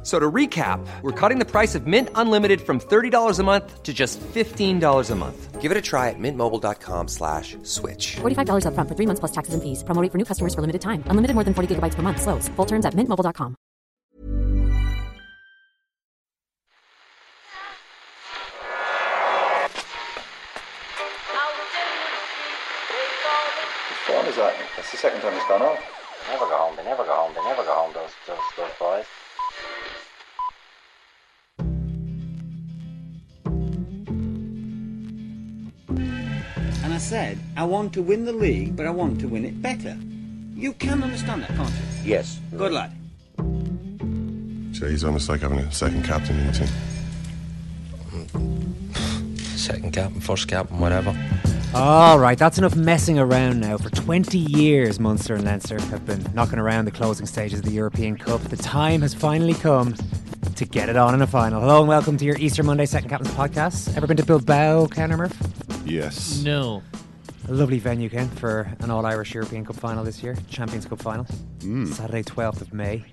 F- So to recap, we're cutting the price of Mint Unlimited from $30 a month to just $15 a month. Give it a try at mintmobile.com slash switch. $45 upfront for three months plus taxes and fees. Promo rate for new customers for limited time. Unlimited more than 40 gigabytes per month. Slows. Full terms at mintmobile.com. What form is that? That's the second time it's gone off. Never go home, they never go home, they never go home, those, those, those boys. Said, I want to win the league, but I want to win it better. You can understand that, can't you? Yes. Good lad. So he's almost like having a second captain in the team. Second captain, first captain, whatever. All right, that's enough messing around now. For 20 years, Munster and Leinster have been knocking around the closing stages of the European Cup. The time has finally come to get it on in a final. Hello and welcome to your Easter Monday Second Captain's podcast. Ever been to Bilbao, Ken or Murph? Yes. No. A lovely venue, Ken, for an All Irish European Cup final this year, Champions Cup final. Hmm. Saturday, 12th of May.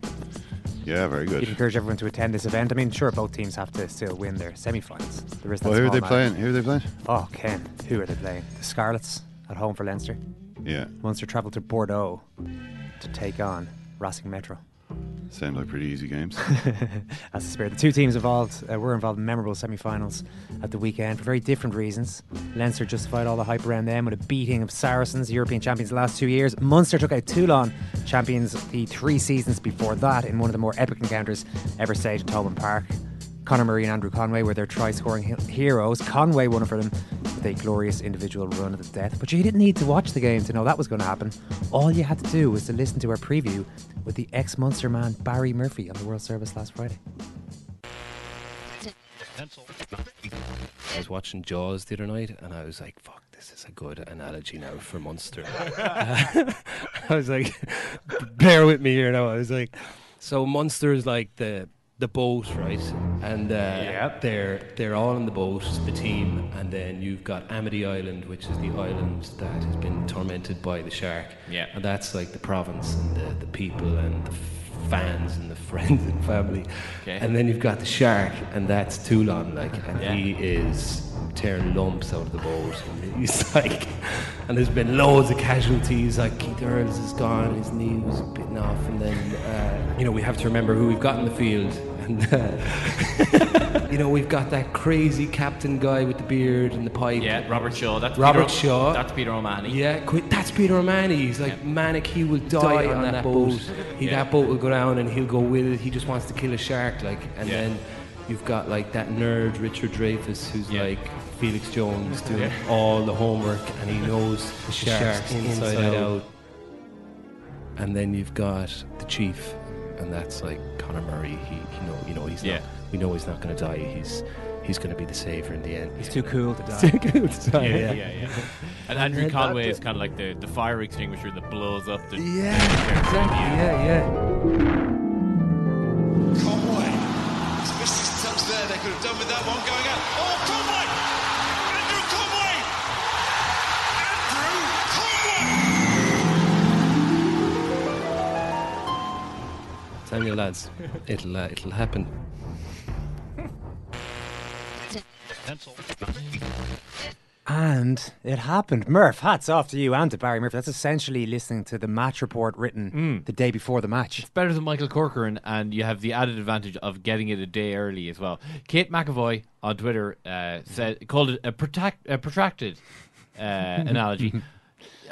Yeah, very good. You'd encourage everyone to attend this event. I mean, sure, both teams have to still win their semi finals. There is that Well, who are they margin. playing? Who are they playing? Oh, Ken, who are they playing? The Scarlets at home for Leinster. Yeah, Munster travel to Bordeaux to take on Racing Metro. Sound like pretty easy games. That's the spirit. The two teams involved uh, were involved in memorable semi-finals at the weekend for very different reasons. Leinster justified all the hype around them with a beating of Saracens, European champions the last two years. Munster took out Toulon, champions the three seasons before that, in one of the more epic encounters ever staged at Thomond Park. Conor Murray and Andrew Conway were their try-scoring he- heroes. Conway won it for them a glorious individual run of the death. But you didn't need to watch the game to know that was going to happen. All you had to do was to listen to our preview with the ex-Munster man Barry Murphy on the World Service last Friday. I was watching Jaws the other night, and I was like, "Fuck, this is a good analogy now for Munster." I was like, "Bear with me here now." I was like, "So Munster is like the the boat, right? And uh, they're they're all in the boat, the team, and then you've got Amity Island, which is the island that has been tormented by the shark. Yeah. and that's like the province and the the people and the fans and the friends and family. Okay. And then you've got the shark, and that's Toulon, like, and Yeah. he is tearing lumps out of the boat. And he's like, and there's been loads of casualties. Like Keith Earls is gone, his knee was bitten off, and then uh, you know we have to remember who we've got in the field. And uh, you know we've got that crazy captain guy with the beard and the pipe. Yeah, Robert Shaw. That's Robert Peter, Shaw. That's Peter O'Mahony. Yeah, quit. That's Peter O'Mahony. He's like manic. He will die, on, that, boat. He, Yeah. That boat will go down, and he'll go with it. He just wants to kill a shark, like. And Yeah. then you've got like that nerd Richard Dreyfuss, who's Yeah. like Felix Jones doing Yeah. all the homework, and he knows the sharks, inside, out. And then you've got the chief, and that's like Conor Murray. He, he's Yeah. not. We know he's not going to die. He's he's going to be the savior in the end. He's too cool to die. Too good to die, Yeah, yeah, yeah. And Andrew then Conway is kind of like the, the fire extinguisher that blows up the. Yeah, exactly. Yeah, yeah. Conway. He's missed his touch there. They could have done with that one going out. Oh, Conway! Lads, it'll uh, it'll happen. And it happened. Murph, hats off to you and to Barry Murphy. That's essentially listening to the match report written the day before the match. It's better than Michael Corcoran, and you have the added advantage of getting it a day early as well. Kate McAvoy on Twitter uh, said called it a, protact, a protracted uh, analogy.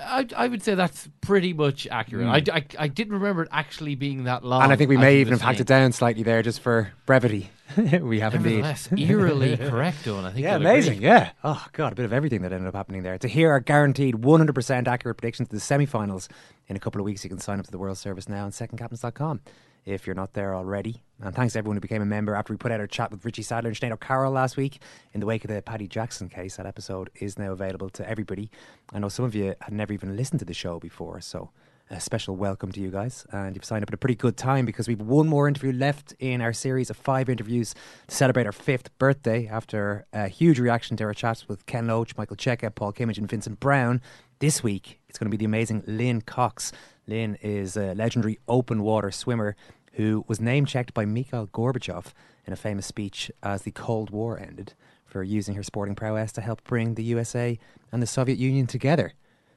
I, I would say that's pretty much accurate. Mm. I, I, I didn't remember it actually being that long. and I think we may even have hacked it down slightly there just for brevity. we have indeed. Eerily correct, Eoin. I think Yeah, amazing. agree. Yeah. Oh god, a bit of everything that ended up happening there. To hear our guaranteed 100% accurate predictions to the semi-finals in a couple of weeks, you can sign up to the World Service now on secondcaptains.com if you're not there already. And thanks to everyone who became a member after we put out our chat with Richie Sadlier and Sinead O'Carroll last week in the wake of the Paddy Jackson case. That episode is now available to everybody. I know some of you had never even listened to the show before, so a special welcome to you guys. And you've signed up at a pretty good time because we've one more interview left in our series of five interviews to celebrate our fifth birthday after a huge reaction to our chats with Ken Loach, Michael Checa, Paul Kimmage, and Vincent Browne. This week, it's going to be the amazing Lynn Cox. Lynn is a legendary open water swimmer who was name checked by Mikhail Gorbachev in a famous speech as the Cold War ended for using her sporting prowess to help bring the USA and the Soviet Union together.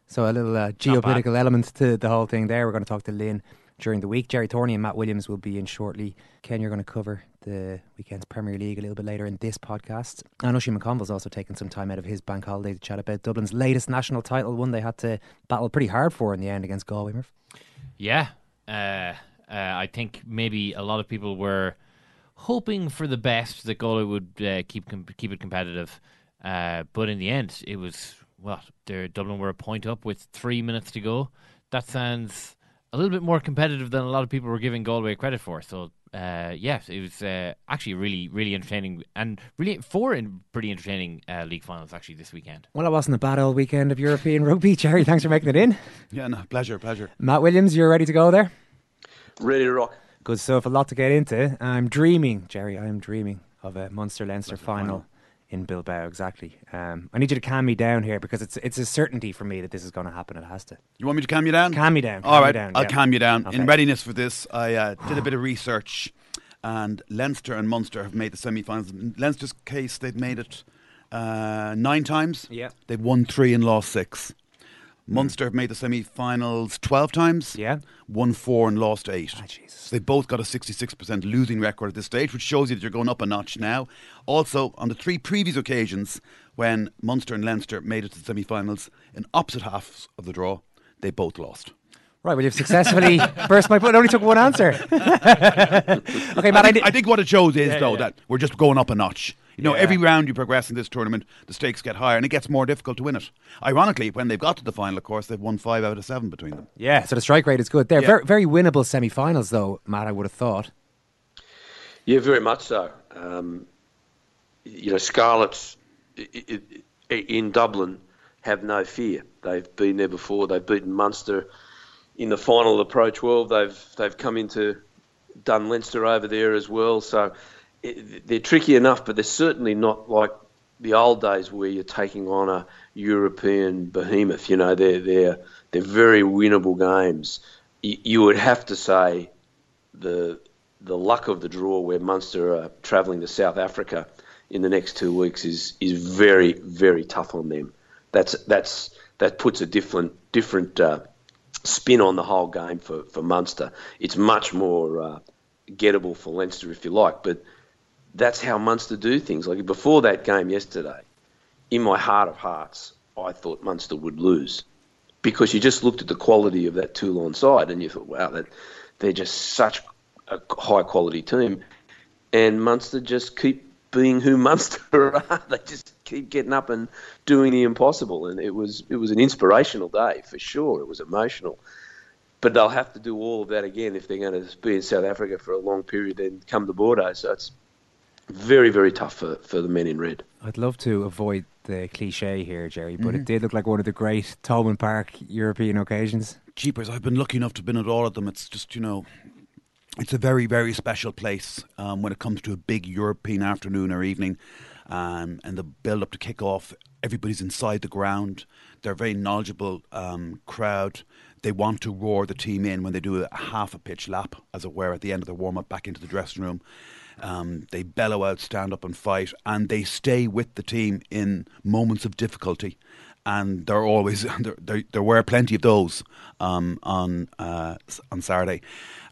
So a little uh, geopolitical element to the whole thing there. We're going to talk to Lynn during the week. Gerry Thornley and Matt Williams will be in shortly. Ken, you're going to cover the weekend's Premier League a little bit later in this podcast. And Oisin McConville's also taken some time out of his bank holiday to chat about Dublin's latest national title, one they had to battle pretty hard for in the end against Galway. Murph. Yeah, uh, uh, I think maybe a lot of people were hoping for the best that Galway would uh, keep com- keep it competitive, uh, but in the end, it was what well, Dublin were a point up with three minutes to go. That sounds a little bit more competitive than a lot of people were giving Galway credit for. So. Uh, yes, it was uh, actually really, really entertaining, and really four in pretty entertaining uh, league finals actually this weekend. Well, it wasn't a bad old weekend of European rugby. Gerry, thanks for making it in. Yeah, no, pleasure, pleasure. Matt Williams, you're ready to go there? Ready to rock. Good stuff. A lot to get into. I'm dreaming, Gerry. I am dreaming of a Munster Leinster final, final. in Bilbao. Exactly. Um, I need you to calm me down here because it's it's a certainty for me that this is going to happen. It has to. You want me to calm you down? Calm me down. All calm me right, down, I'll yeah. calm you down. Okay. In readiness for this, I uh, did a bit of research, and Leinster and Munster have made the semi-finals. In Leinster's case, they've made it uh, nine times. Yeah. They've won three and lost six. Munster have made the semi-finals twelve times. Yeah. Won four and lost eight. Ah, Jesus. So they both got a 66% losing record at this stage, which shows you that you're going up a notch now. Also, on the three previous occasions when Munster and Leinster made it to the semi-finals, in opposite halves of the draw, they both lost. Right. Well, you've successfully burst my. It only took one answer. okay, Matt. I, I think, did, I think what it shows is, Yeah, though, yeah. that we're just going up a notch. You know, Yeah. every round you progress in this tournament, the stakes get higher and it gets more difficult to win it. Ironically, when they've got to the final, of course, they've won five out of seven between them. yeah. So the strike rate is good there. Yeah. Very, very winnable semi-finals, though, Matt. I would have thought. Yeah, very much so. Um, you know, Scarlets i- i- in Dublin have no fear. They've been there before. They've beaten Munster in the final of the Pro 12. They've they've come into done Leinster over there as well. So it, they're tricky enough, but they're certainly not like the old days where you're taking on a European behemoth. You know, they're they're they're very winnable games. You, would have to say the the luck of the draw where Munster are travelling to South Africa in the next two weeks is is very very tough on them. That's that's that puts a different different uh, spin on the whole game for for Munster. It's much more uh, gettable for Leinster if you like, but that's how Munster do things. Like before that game yesterday, in my heart of hearts, I thought Munster would lose because you just looked at the quality of that Toulon side and you thought, wow, that they're just such a high quality team, and Munster just keep being who Munster are. They just keep getting up and doing the impossible, and it was it was an inspirational day for sure. It was emotional, but they'll have to do all of that again if they're going to be in South Africa for a long period and come to Bordeaux. So it's very very tough for, for the men in red. I'd love to avoid the cliche here, Gerry, but it did look like one of the great Thomond Park European occasions. Jeepers, I've been lucky enough to have been at all of them. It's just, you know, it's a very, very special place um, when it comes to a big European afternoon or evening. Um, and the build up to kick off, everybody's inside the ground. They're a very knowledgeable um, crowd. They want to roar the team in when they do a half a pitch lap, as it were, at the end of the warm up back into the dressing room. Um, they bellow out, stand up and fight, and they stay with the team in moments of difficulty. And there always there, there, there were plenty of those um, on uh, on Saturday,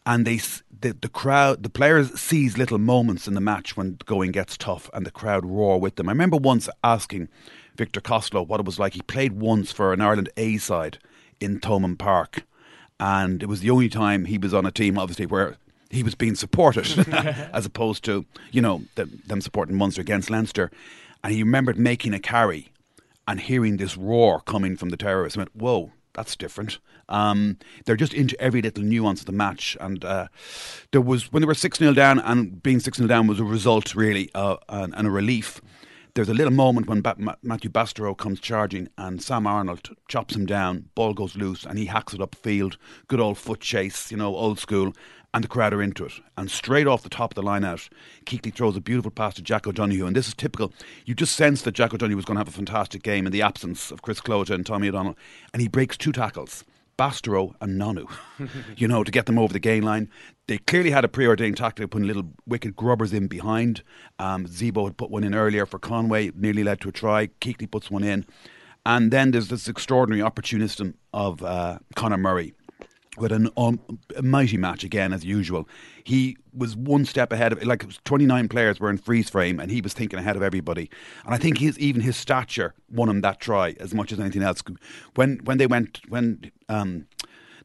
and they the, the crowd the players seize little moments in the match when going gets tough, and the crowd roar with them. I remember once asking Victor Costello what it was like. He played once for an Ireland A side in Thomond Park, and it was the only time he was on a team, obviously, where he was being supported, as opposed to you know them, them supporting Munster against Leinster, and he remembered making a carry and hearing this roar coming from the terrorists. I went, whoa, that's different. Um, they're just into every little nuance of the match, and uh, there was when they were six 0 down, and being six 0 down was a result really uh, and, and, a relief. There's a little moment when ba- Mathieu Bastareaud comes charging, and Sam Arnold chops him down. Ball goes loose, and he hacks it upfield. Good old foot chase, you know, old school and the crowd are into it. And straight off the top of the line out, Keatley throws a beautiful pass to Jack O'Donoghue. And this is typical. You just sense that Jack O'Donoghue was going to have a fantastic game in the absence of Chris Cloete and Tommy O'Donnell. And he breaks two tackles. Bastareaud and Nonu, you know, to get them over the gain line. They clearly had a preordained tactic of putting little wicked grubbers in behind. Um, Zebo had put one in earlier for Conway, nearly led to a try. Keatley puts one in. And then there's this extraordinary opportunism of uh, Conor Murray with an um, a mighty match again as usual. He was one step ahead of like 29 players were in freeze frame and he was thinking ahead of everybody. And I think his even his stature won him that try as much as anything else. When when they went when um,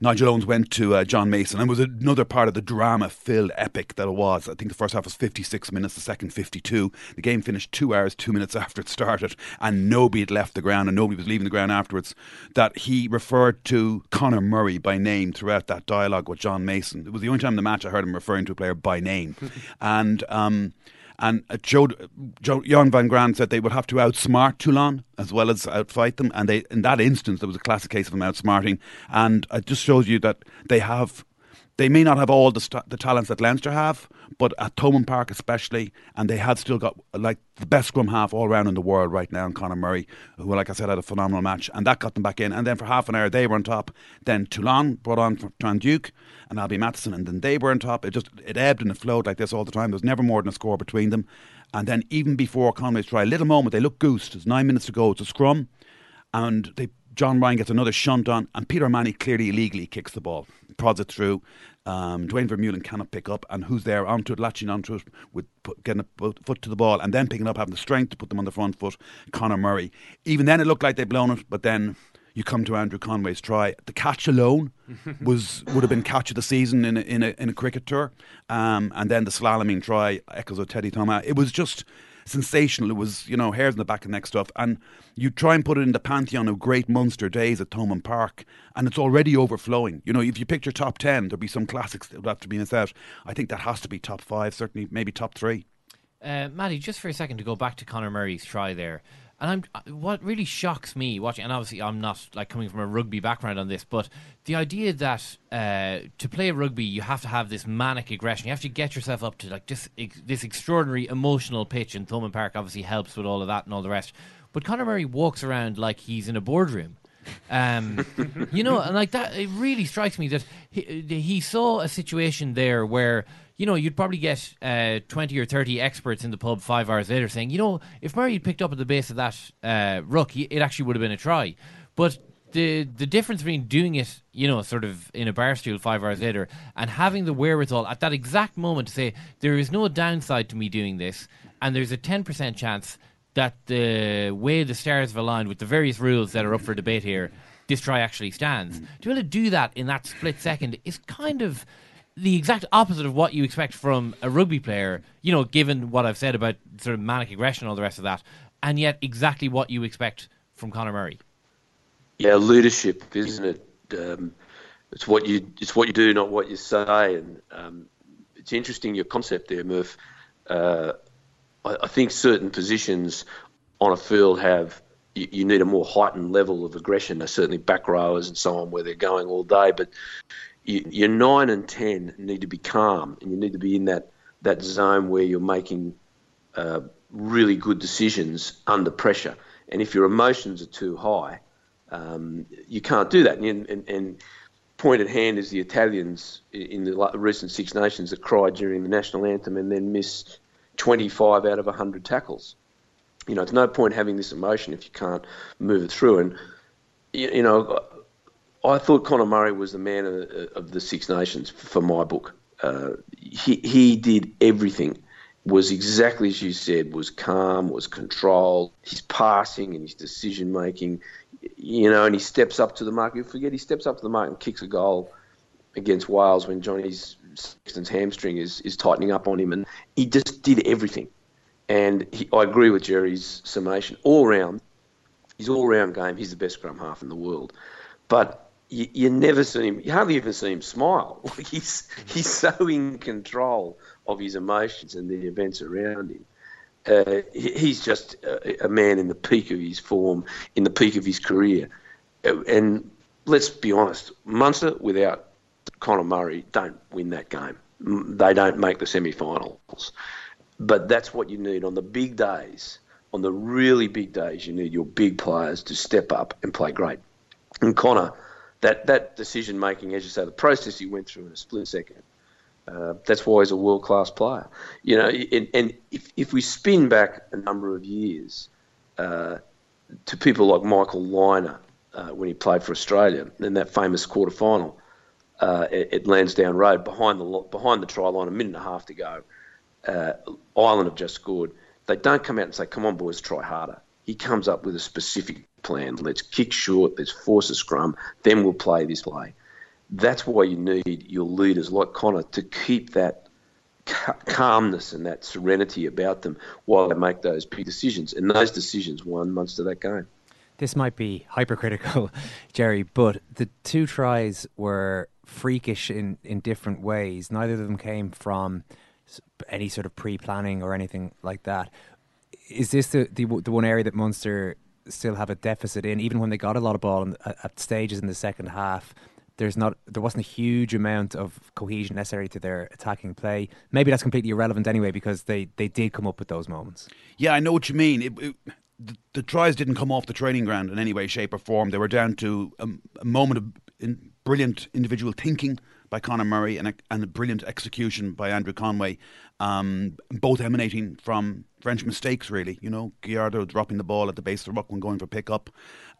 Nigel Owens went to uh, John Mason and was another part of the drama filled epic that it was. I think the first half was 56 minutes, the second 52. The game finished two hours, two minutes after it started, and nobody had left the ground and nobody was leaving the ground afterwards. That he referred to Conor Murray by name throughout that dialogue with John Mason. It was the only time in the match I heard him referring to a player by name. and, um, and uh, Joe, Joe, Johan van Graan said they would have to outsmart Toulon as well as outfight them. And they, in that instance, there was a classic case of them outsmarting. And it just shows you that they have they may not have all the, st- the talents that Leinster have, but at Thomond Park especially, and they have still got like the best scrum half all around in the world right now, in Conor Murray, who, like I said, had a phenomenal match, and that got them back in. And then for half an hour they were on top. Then Toulon brought on Trinh-Duc and Alby Mathewson, and then they were on top. It just it ebbed and it flowed like this all the time. There was never more than a score between them. And then even before Conway's try, a little moment they look goosed. It's nine minutes to go. It's a scrum, and they John Ryan gets another shunt on, and Peter O'Mahony clearly illegally kicks the ball, prods it through. Um, Duane Vermeulen cannot pick up, and who's there onto it, latching onto it, with put, getting a foot to the ball, and then picking up, having the strength to put them on the front foot. Conor Murray. Even then, it looked like they'd blown it, but then you come to Andrew Conway's try. The catch alone was would have been catch of the season in a, in a, in a cricket tour, um, and then the slaloming try echoes of Teddy Thomas. It was just sensational. It was, you know, hairs in the back of neck stuff. And you try and put it in the pantheon of great Munster days at Thomond Park, and it's already overflowing. You know, if you pick your top 10, there'll be some classics that would have to be missed out. I think that has to be top five, certainly, maybe top three. Uh, Matty, just for a second to go back to Conor Murray's try there. And I'm uh, what really shocks me watching, and obviously I'm not like coming from a rugby background on this, but the idea that uh, to play rugby you have to have this manic aggression, you have to get yourself up to like this this extraordinary emotional pitch, and Thomond Park obviously helps with all of that and all the rest. But Conor Murray walks around like he's in a boardroom. Um, you know, and like that, it really strikes me that he, he saw a situation there where you know, you'd probably get uh, 20 or 30 experts in the pub five hours later saying, you know, if Murray had picked up at the base of that uh, ruck, it actually would have been a try. But the the difference between doing it, you know, sort of in a bar stool five hours later and having the wherewithal at that exact moment to say, there is no downside to me doing this, and there's a 10% chance that the way the stars have aligned with the various rules that are up for debate here, this try actually stands. To be able to do that in that split second is kind of the exact opposite of what you expect from a rugby player, you know, given what I've said about sort of manic aggression and all the rest of that, and yet exactly what you expect from Conor Murray. Yeah, leadership, isn't it? Um, it's what you it's what you do, not what you say, and um, it's interesting your concept there, Murph. Uh, I, I, think certain positions on a field have you, you, need a more heightened level of aggression. There's certainly back rowers and so on where they're going all day, but you, your nine and ten need to be calm, and you need to be in that that zone where you're making uh, really good decisions under pressure. And if your emotions are too high, um, you can't do that. And, and, and, point at hand is the Italians in the recent Six Nations that cried during the national anthem and then missed 25 out of 100 tackles. You know, it's no point having this emotion if you can't move it through. And you, you know, I thought Conor Murray was the man of, of the Six Nations for my book. Uh, he he did everything. Was exactly as you said. Was calm. Was controlled. His passing and his decision making. you know, and he steps up to the mark. You forget he steps up to the mark and kicks a goal against Wales when Johnny's Sexton's hamstring is, is tightening up on him, and he just did everything. And he, I agree with Gerry's summation. All round, his all round game, he's the best scrum half in the world. But you, you never see him, you hardly even see him smile. he's, he's so in control of his emotions and the events around him. Uh, he's just a, a, man in the peak of his form, in the peak of his career. Uh, and let's be honest, Munster without Conor Murray don't win that game. They don't make the semi-finals. But that's what you need on the big days. On the really big days, you need your big players to step up and play great. And Conor, that that decision making, as you say, the process he went through in a split second. Uh, that's why he's a world class player. You know, and, and, if if we spin back a number of years uh, to people like Michael Lynagh uh, when he played for Australia in that famous quarter final, uh, at, at Lansdowne Road behind the behind the try line, a minute and a half to go. Uh, Ireland have just scored. They don't come out and say, "Come on, boys, try harder." He comes up with a specific plan. Let's kick short. Let's force a scrum. Then we'll play this way. That's why you need your leaders like Conor to keep that calmness and that serenity about them while they make those big decisions. And those decisions won Munster that game. This might be hypercritical, Gerry, but the two tries were freakish in, in different ways. Neither of them came from any sort of pre planning or anything like that. Is this the, the, the one area that Munster still have a deficit in, even when they got a lot of ball in, at, at stages in the second half? There's not there wasn't a huge amount of cohesion necessary to their attacking play. Maybe that's completely irrelevant anyway because they, they did come up with those moments. Yeah, I know what you mean. It, it, the, the, tries didn't come off the training ground in any way, shape, or form. They were down to a, a moment of brilliant individual thinking by Conor Murray and a, and a brilliant execution by Andrew Conway, um, both emanating from French mistakes, really. You know, Gallardo dropping the ball at the base of the ruck when going for pickup,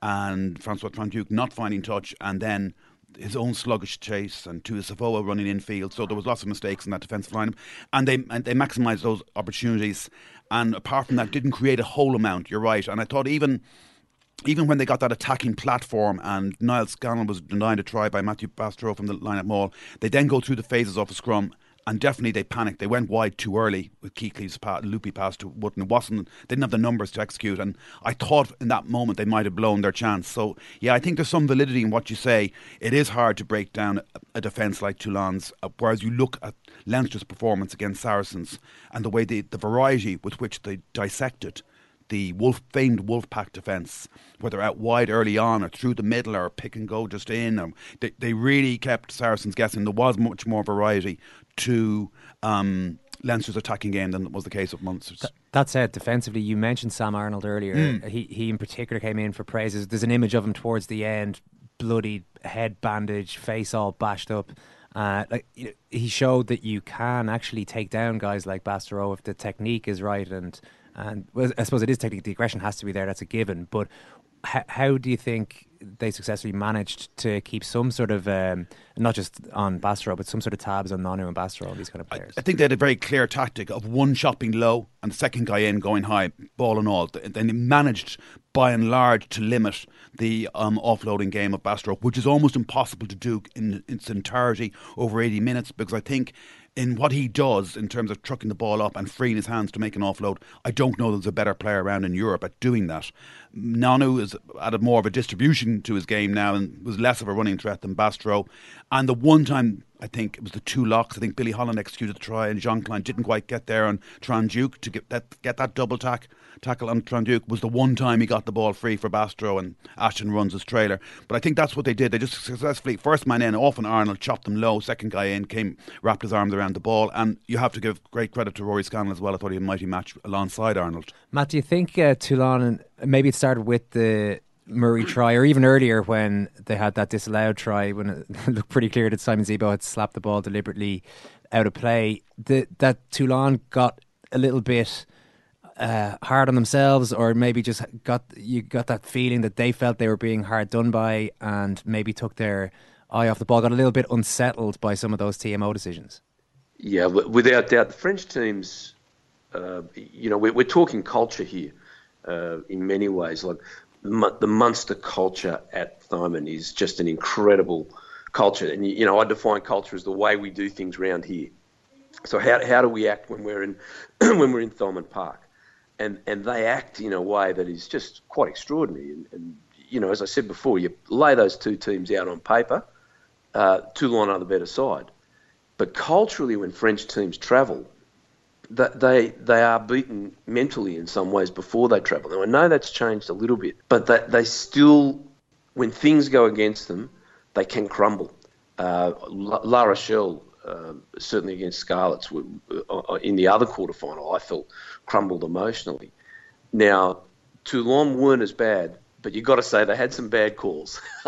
and Francois Trinh-Duc not finding touch, and then his own sluggish chase and Tuisova running infield. So there was lots of mistakes in that defensive line, and they and they maximised those opportunities. And apart from that, didn't create a whole amount. You're right, and I thought even even when they got that attacking platform and Niall Scannell was denied a try by Mathieu Bastareaud from the line at maul, they then go through the phases of a scrum and definitely they panicked. They went wide too early with Keatley's pa- loopy pass to Wootton. It wasn't they didn't have the numbers to execute, and I thought in that moment they might have blown their chance. So yeah, I think there's some validity in what you say. It is hard to break down a, a defence like Toulon's, uh, whereas you look at Leinster's performance against Saracens and the way they, the variety with which they dissected the wolf famed Wolfpack defence, whether out wide early on or through the middle or pick and go just in. Um, they, they really kept Saracens guessing. There was much more variety to um, Leinster's attacking game than was the case of Munster's. Th- that said, defensively, you mentioned Sam Arnold earlier. Mm. He he in particular came in for praises. There's an image of him towards the end, bloody head bandage, face all bashed up. Uh, like you know, he showed that you can actually take down guys like Bastareaud if the technique is right and and well, I suppose it is technically the aggression has to be there. That's a given. But how, how do you think they successfully managed to keep some sort of um, not just on Bastareaud, but some sort of tabs on Nonu and Bastareaud, these kind of players? I, I, think they had a very clear tactic of one shopping low and the second guy in going high, ball and all. Then they managed by and large to limit the um, offloading game of Bastareaud, which is almost impossible to do in its entirety over 80 minutes because I think in what he does in terms of trucking the ball up and freeing his hands to make an offload, I don't know there's a better player around in Europe at doing that. Nonu has added more of a distribution to his game now and was less of a running threat than Bastareaud. And the one time I think it was the two locks. I think Billy Holland executed the try, and Jean Kleyn didn't quite get there on Trinh-Duc to get that get that double tack tackle on Trinh-Duc was the one time he got the ball free for Bastareaud and Ashton runs his trailer. But I think that's what they did. They just successfully first man in, often Arnold chopped them low. Second guy in came wrapped his arms around the ball, and you have to give great credit to Rory Scannell as well. I thought he had a mighty match alongside Arnold. Matt, do you think uh, Toulon maybe it started with the Murray try, or even earlier when they had that disallowed try, when it looked pretty clear that Simon Zebo had slapped the ball deliberately out of play, the, that Toulon got a little bit uh, hard on themselves, or maybe just got you got that feeling that they felt they were being hard done by, and maybe took their eye off the ball, got a little bit unsettled by some of those TMO decisions. Yeah, without doubt, the French teams. Uh, you know, we're, we're talking culture here uh, in many ways. Like The Munster culture at Thomond is just an incredible culture. And, you, know, I define culture as the way we do things around here. So how, how do we act when we're in when we're in Thomond Park? And and they act in a way that is just quite extraordinary. And, and you know, as I said before, you lay those two teams out on paper, uh, Toulon are the better side. But culturally, when French teams travel, they they are beaten mentally in some ways before they travel. Now I know that's changed a little bit, but they, they still, when things go against them, they can crumble. Uh, La, Rochelle, uh, certainly against Scarlets, were, uh, in the other quarterfinal, I felt crumbled emotionally. Now Toulon weren't as bad, but you've got to say they had some bad calls.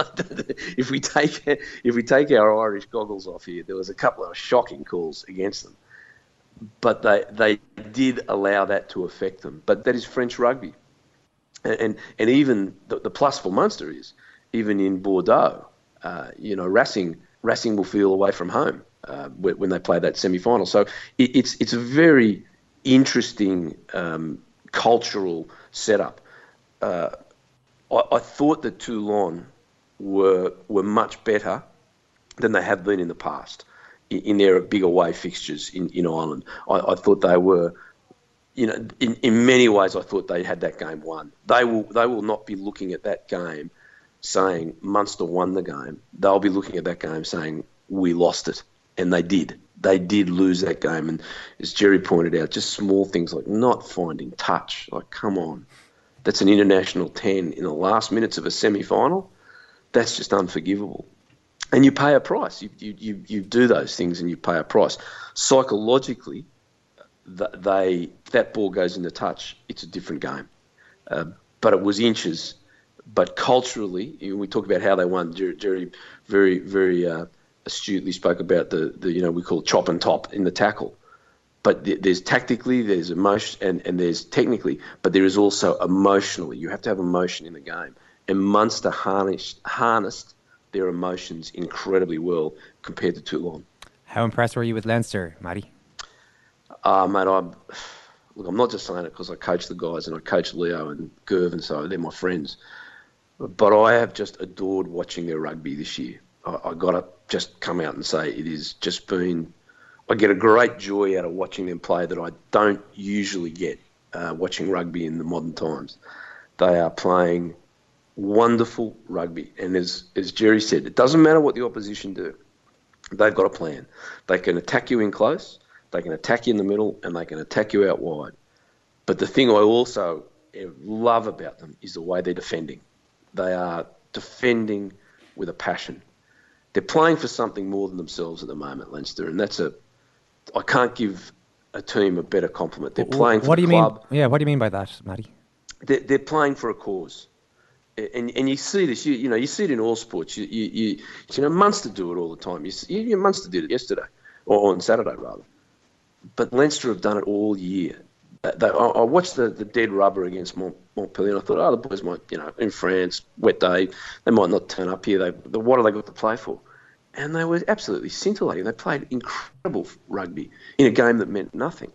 if we take if we take our Irish goggles off here, there was a couple of shocking calls against them but they they did allow that to affect them. But that is French rugby, and and, and even the, the, plus for Munster is even in Bordeaux, uh, you know, Racing Racing will feel away from home uh, when they play that semi final. So it, it's it's a very interesting um, cultural setup. Uh, I, I thought that Toulon were were much better than they have been in the past in their big away fixtures in, in Ireland. I, I thought they were, you know, in, in many ways, I thought they had that game won. They will they will not be looking at that game saying Munster won the game. They'll be looking at that game saying we lost it, and they did. They did lose that game, and as Gerry pointed out, just small things like not finding touch. Like, come on, that's an international ten in the last minutes of a semi-final. That's just unforgivable and you pay a price. You, you, you, you do those things and you pay a price. Psychologically, they that ball goes into touch. It's a different game, uh, but it was inches. But culturally, we talk about how they won. Gerry, very very uh, astutely spoke about the, the you know we call chop and top in the tackle. But there's tactically, there's emotion, and, and there's technically, but there is also emotionally. You have to have emotion in the game. And Munster harnessed, harnessed their emotions incredibly well compared to Toulon. How impressed were you with Leinster, Matty? Uh, mate, I'm, look, I'm not just saying it because I coach the guys and I coach Leo and Gerv and so they're my friends. But I have just adored watching their rugby this year. I, I got to just come out and say it has just been. I get a great joy out of watching them play that I don't usually get uh, watching rugby in the modern times. They are playing wonderful rugby. And as, as Gerry said, it doesn't matter what the opposition do. They've got a plan. They can attack you in close, they can attack you in the middle, and they can attack you out wide. But the thing I also love about them is the way they're defending. They are defending with a passion. They're playing for something more than themselves at the moment, Leinster, and that's a. I can't give a team a better compliment. They're playing for what do you club. mean? Yeah, what do you mean by that, Matty? They're, they're playing for a cause and and you see this, you, you know, you see it in all sports. You you, you, you know, Munster do it all the time. You, see, you Munster did it yesterday, or on Saturday rather. But Leinster have done it all year. They, I, I watched the, the dead rubber against Mont, Montpellier, and I thought, oh, the boys might, you know, in France, wet day, they might not turn up here. They, the, what have they got to play for? And they were absolutely scintillating. They played incredible rugby in a game that meant nothing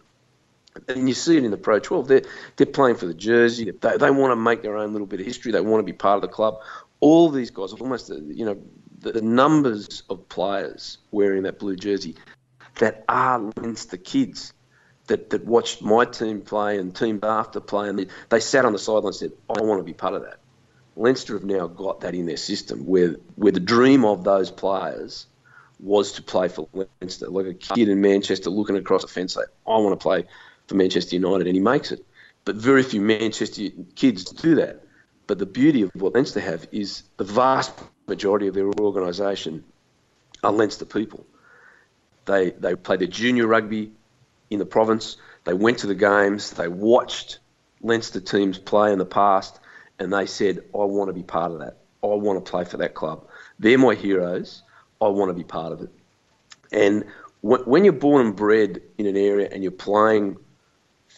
and you see it in the Pro 12. They're they're playing for the jersey. They, they want to make their own little bit of history. They want to be part of the club. All these guys, almost uh, you know, the, the numbers of players wearing that blue jersey that are Leinster kids that, that watched my team play and teams after play, and they, they sat on the sideline and said, oh, "I want to be part of that." Leinster have now got that in their system, where where the dream of those players was to play for Leinster, like a kid in Manchester looking across the fence, say, "I want to play for Manchester United, and he makes it. But very few Manchester kids do that. But the beauty of what Leinster have is the vast majority of their organisation are Leinster people. They they played their junior rugby in the province. They went to the games. They watched Leinster teams play in the past, and they said, "I want to be part of that. I want to play for that club. They're my heroes. I want to be part of it." And when you're born and bred in an area and you're playing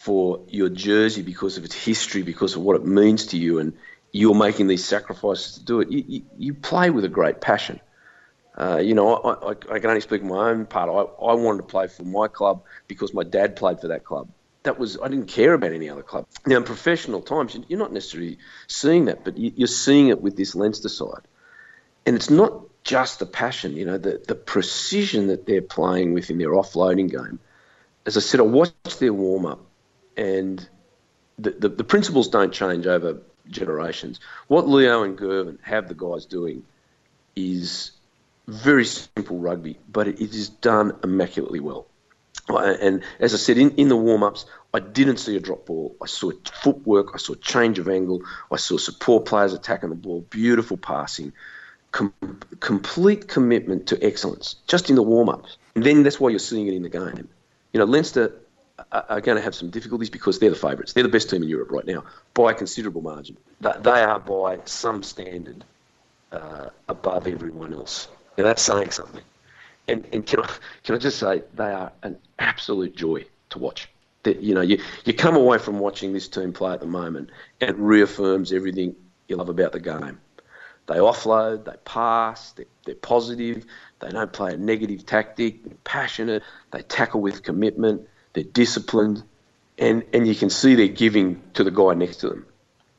for your jersey because of its history, because of what it means to you, and you're making these sacrifices to do it, you, you, you play with a great passion. Uh, you know, I, I, I, can only speak my own part. I, I wanted to play for my club because my dad played for that club. that was I didn't care about any other club. Now in professional times, you're not necessarily seeing that, but you're seeing it with this Leinster side, and it's not just the passion. You know, the the precision that they're playing with in their offloading game. As I said, I watched their warm up, and the, the, the principles don't change over generations. What Leo and Girvan have the guys doing is very simple rugby, but it is done immaculately well. And as I said, in, in the warm ups, I didn't see a drop ball. I saw footwork, I saw change of angle, I saw support players attacking the ball, beautiful passing, com- complete commitment to excellence just in the warm ups. And then that's why you're seeing it in the game. You know, Leinster are, going to have some difficulties because they're the favourites. They're the best team in Europe right now by a considerable margin. They are by some standard uh, above everyone else. Now that's saying something. And, and can, I, can I just say, they are an absolute joy to watch. That you know, you, you come away from watching this team play at the moment, and it reaffirms everything you love about the game. They offload, they pass, they're, they're positive, they don't play a negative tactic, they're passionate, they tackle with commitment, they're disciplined, and, and you can see they're giving to the guy next to them.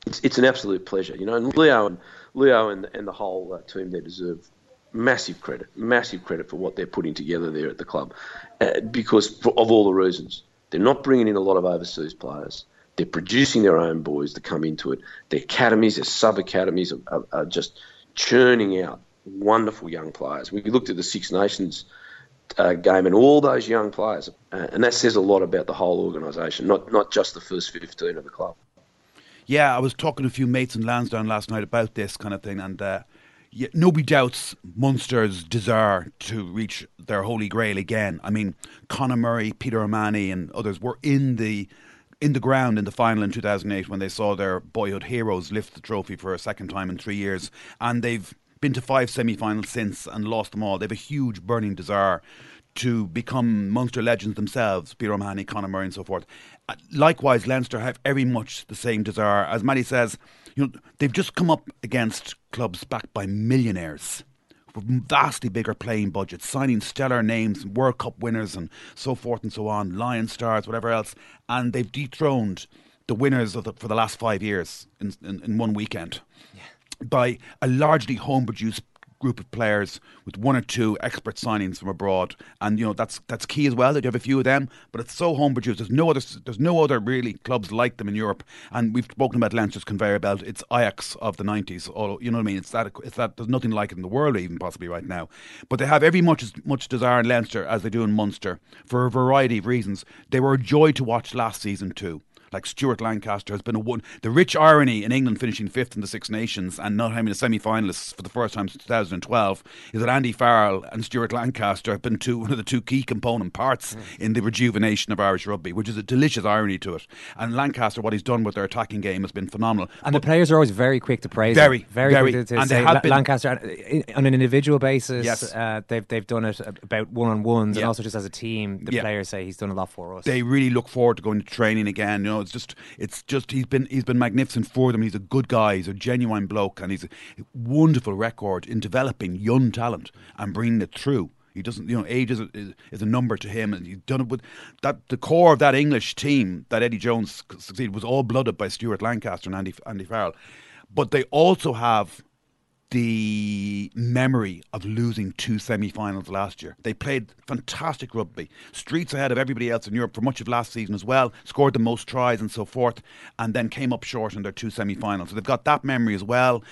It's, it's an absolute pleasure, you know. And Leo and Leo and, and the whole uh, team they deserve massive credit, massive credit for what they're putting together there at the club, uh, because for, of all the reasons. They're not bringing in a lot of overseas players. They're producing their own boys to come into it. Their academies, their sub academies are, are, are, just churning out wonderful young players. We looked at the Six Nations uh, game and all those young players, uh, and that says a lot about the whole organisation, not not just the first fifteen of the club. Yeah, I was talking to a few mates in Lansdowne last night about this kind of thing, and uh, yeah, nobody doubts Munster's desire to reach their holy grail again. I mean, Conor Murray, Peter O'Mahony, and others were in the in the ground in the final in 2008 when they saw their boyhood heroes lift the trophy for a second time in three years, and they've been to five semi-finals since and lost them all. They have a huge burning desire to become Munster legends themselves, Peter O'Mahony, Conor Murray, and so forth. Uh, likewise, Leinster have very much the same desire. As Matty says, you know, they've just come up against clubs backed by millionaires with vastly bigger playing budgets, signing stellar names, World Cup winners, and so forth and so on, Lion Stars, whatever else, and they've dethroned the winners of the, for the last five years in, in, in one weekend. Yeah by a largely home produced group of players with one or two expert signings from abroad, and you know that's that's key as well that you have a few of them. But it's so home produced. There's no other there's no other really clubs like them in Europe. And we've spoken about Leinster's conveyor belt. It's Ajax of the '90s. All you know what I mean? It's that it's that there's nothing like it in the world even possibly right now. But they have every much as much desire in Leinster as they do in Munster for a variety of reasons. They were a joy to watch last season too like Stuart Lancaster has been a one. The rich irony in England finishing fifth in the Six Nations and not having a semi finalists for the first time since 2012 is that Andy Farrell and Stuart Lancaster have been two, one of the two key component parts mm. in the rejuvenation of Irish rugby, which is a delicious irony to it. And Lancaster, what he's done with their attacking game has been phenomenal. And but the players are always very quick to praise very, him. Very, very. quick to, to and say they have La- Lancaster on an individual basis. Yes. Uh, they've they've done it about one on ones, yeah. and also just as a team, the yeah. players say he's done a lot for us. They really look forward to going to training again. You know, it's just it's just he's been he's been magnificent for them. He's a good guy. He's a genuine bloke, and he's a wonderful record in developing young talent and bringing it through. He doesn't, you know, age is a, is a number to him, and he's done it with that. The core of that English team that Eddie Jones succeeded was all blooded by Stuart Lancaster and Andy Andy Farrell, but they also have the memory of losing two semi finals last year. They played fantastic rugby, streets ahead of everybody else in Europe for much of last season as well, scored the most tries and so forth, and then came up short in their two semi finals. So they've got that memory as well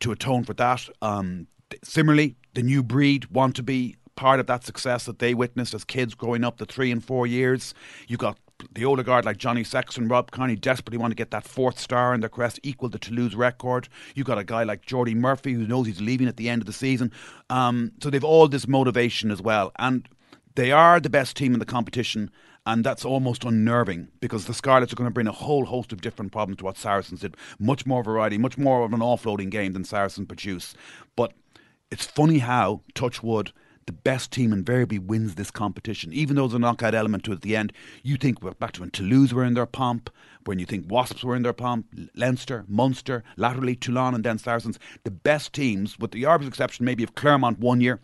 to atone for that. Um, similarly, the new breed want to be part of that success that they witnessed as kids growing up the three and four years. You've got the older guard like Johnny Sexton, Rob Kearney desperately want to get that fourth star in their crest, equal the Toulouse record. You've got a guy like Jordi Murphy who knows he's leaving at the end of the season. Um, so they've all this motivation as well. And they are the best team in the competition, and that's almost unnerving because the Scarlets are going to bring a whole host of different problems to what Saracens did. Much more variety, much more of an offloading game than Saracens produce. But it's funny how, touch wood, the best team invariably wins this competition. Even though there's a knockout element to it at the end, you think well, back to when Toulouse were in their pomp, when you think Wasps were in their pomp, Leinster, Munster, laterally Toulon and then Saracens. The best teams, with the obvious exception maybe of Clermont one year,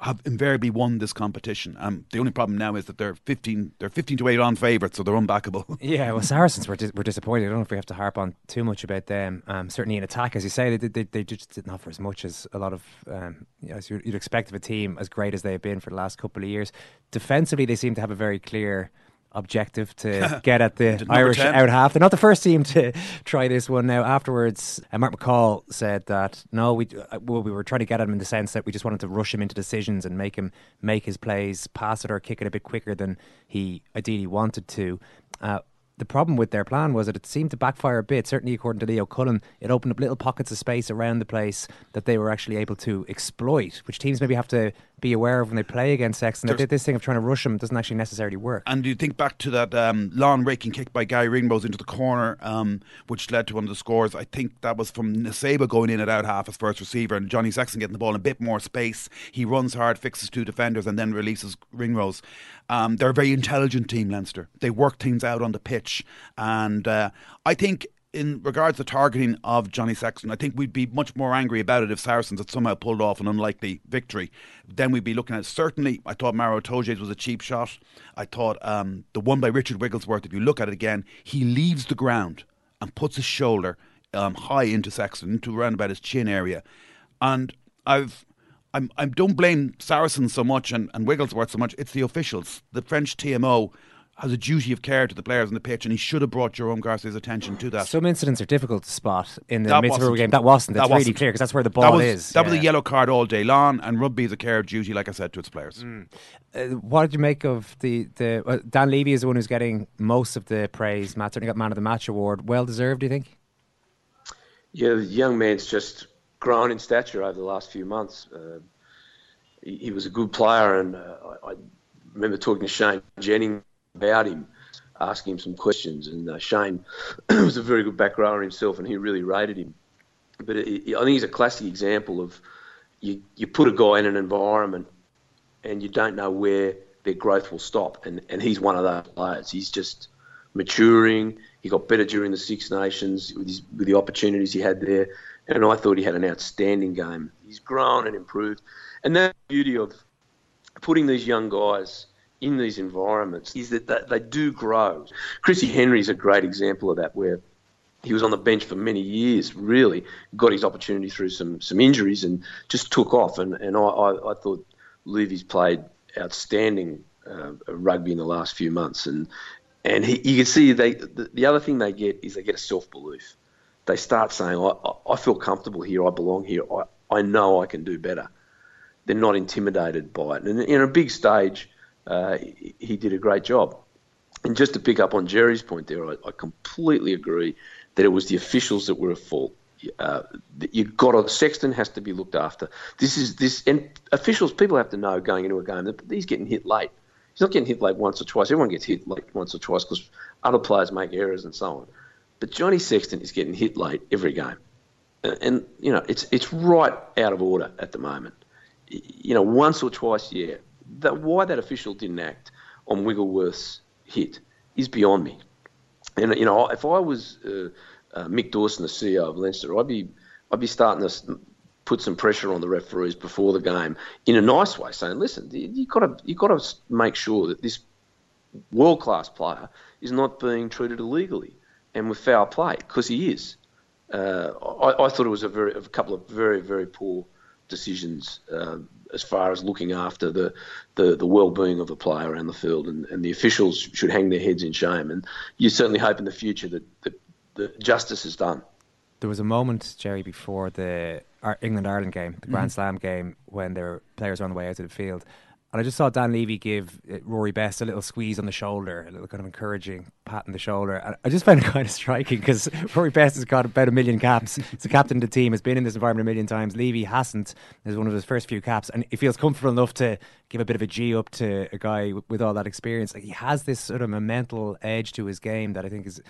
have invariably won this competition. Um, the only problem now is that they're fifteen. They're fifteen to eight on favourites, so they're unbackable. Yeah, well, Saracens were, dis- were disappointed. I don't know if we have to harp on too much about them. Um, certainly in attack, as you say, they, they, they just didn't offer as much as a lot of, um, as you'd you'd expect of a team as great as they have been for the last couple of years. Defensively, they seem to have a very clear objective to get at the Irish 10. out half. They're not the first team to try this one now. Afterwards, uh, Mark McCall said that no, we uh, well, we were trying to get at him in the sense that we just wanted to rush him into decisions and make him make his plays, pass it or kick it a bit quicker than he ideally wanted to. Uh, the problem with their plan was that it seemed to backfire a bit. Certainly, according to Leo Cullen, it opened up little pockets of space around the place that they were actually able to exploit, which teams maybe have to be aware of when they play against Sexton. There's- this thing of trying to rush them doesn't actually necessarily work. And you think back to that um, long raking kick by Garry Ringrose into the corner, um, which led to one of the scores. I think that was from Nacewa going in at out half as first receiver, and Johnny Sexton getting the ball in a bit more space. He runs hard, fixes two defenders, and then releases Ringrose. Um, they're a very intelligent team, Leinster. They work things out on the pitch, and uh, I think. In regards to targeting of Johnny Sexton, I think we'd be much more angry about it if Saracens had somehow pulled off an unlikely victory. Then we'd be looking at certainly. I thought Maro Itoje's was a cheap shot. I thought um, the one by Richard Wigglesworth. If you look at it again, he leaves the ground and puts his shoulder um, high into Sexton, into around about his chin area, and I've. I'm, I don't blame Saracens so much and, and Wigglesworth so much. It's the officials. The French TMO has a duty of care to the players on the pitch, and he should have brought Jerome Garcès's attention to that. Some incidents are difficult to spot in the That Middlesbrough wasn't. game. That wasn't. That's That really wasn't. clear because that's where the that ball was, is. That was a yellow card all day long, and rugby is a care of duty, like I said, to its players. Uh, what did you make of the the uh, Dan Leavy is the one who's getting most of the praise. Matt certainly got man of the match award. Well deserved, do you think? Yeah, the young man's just grown in stature over the last few months. Uh, he, he was a good player, and uh, I, I remember talking to Shane Jennings about him, asking him some questions. And uh, Shane was a very good back rower himself, and he really rated him. But it, I think he's a classic example of you, you put a guy in an environment and you don't know where their growth will stop. And, and he's one of those players. He's just maturing. He got better during the Six Nations with, his, with the opportunities he had there. And I thought he had an outstanding game. He's grown and improved. And that's the beauty of putting these young guys in these environments is that they, they do grow. Chrissy Henry is a great example of that, where he was on the bench for many years, really got his opportunity through some, some injuries and just took off. And, and I, I, I thought Leavy's played outstanding uh, rugby in the last few months. And, and he, you can see they, the, the other thing they get is they get a self belief. They start saying, I, I- I feel comfortable here, I belong here, I, I know I can do better. They're not intimidated by it. And in a big stage, uh, he, did a great job. And just to pick up on Gerry's point there, I, I completely agree that it was the officials that were at fault. Uh, you got to, Sexton has to be looked after. This is this, and officials, people have to know going into a game that he's getting hit late. He's not getting hit late once or twice. Everyone gets hit late once or twice because other players make errors and so on. But Johnny Sexton is getting hit late every game, and, and you know it's it's right out of order at the moment. You know, once or twice, a yeah. That why that official didn't act on Wigglesworth's hit is beyond me. And you know, if I was uh, uh, Mick Dawson, the CEO of Leinster, I'd be I'd be starting to put some pressure on the referees before the game in a nice way, saying, "Listen, you- got to you got to make sure that this world class player is not being treated illegally and with foul play because he is." Uh, I, I thought it was a very a couple of very very poor decisions uh, as far as looking after the, the, the well-being of the player around the field, and, and the officials should hang their heads in shame. And you certainly hope in the future that, that, that justice is done. There was a moment, Gerry, before the England Ireland game, the Grand Mhm. Slam game, when their players were on the way out of the field. I just saw Dan Leavy give uh, Rory Best a little squeeze on the shoulder, a little kind of encouraging pat on the shoulder. And I just found it kind of striking because Rory Best has got about a million caps. He's the captain of the team, has been in this environment a million times. Leavy hasn't. Is one of his first few caps. And he feels comfortable enough to give a bit of a G up to a guy with, with all that experience. Like he has this sort of a mental edge to his game that I think is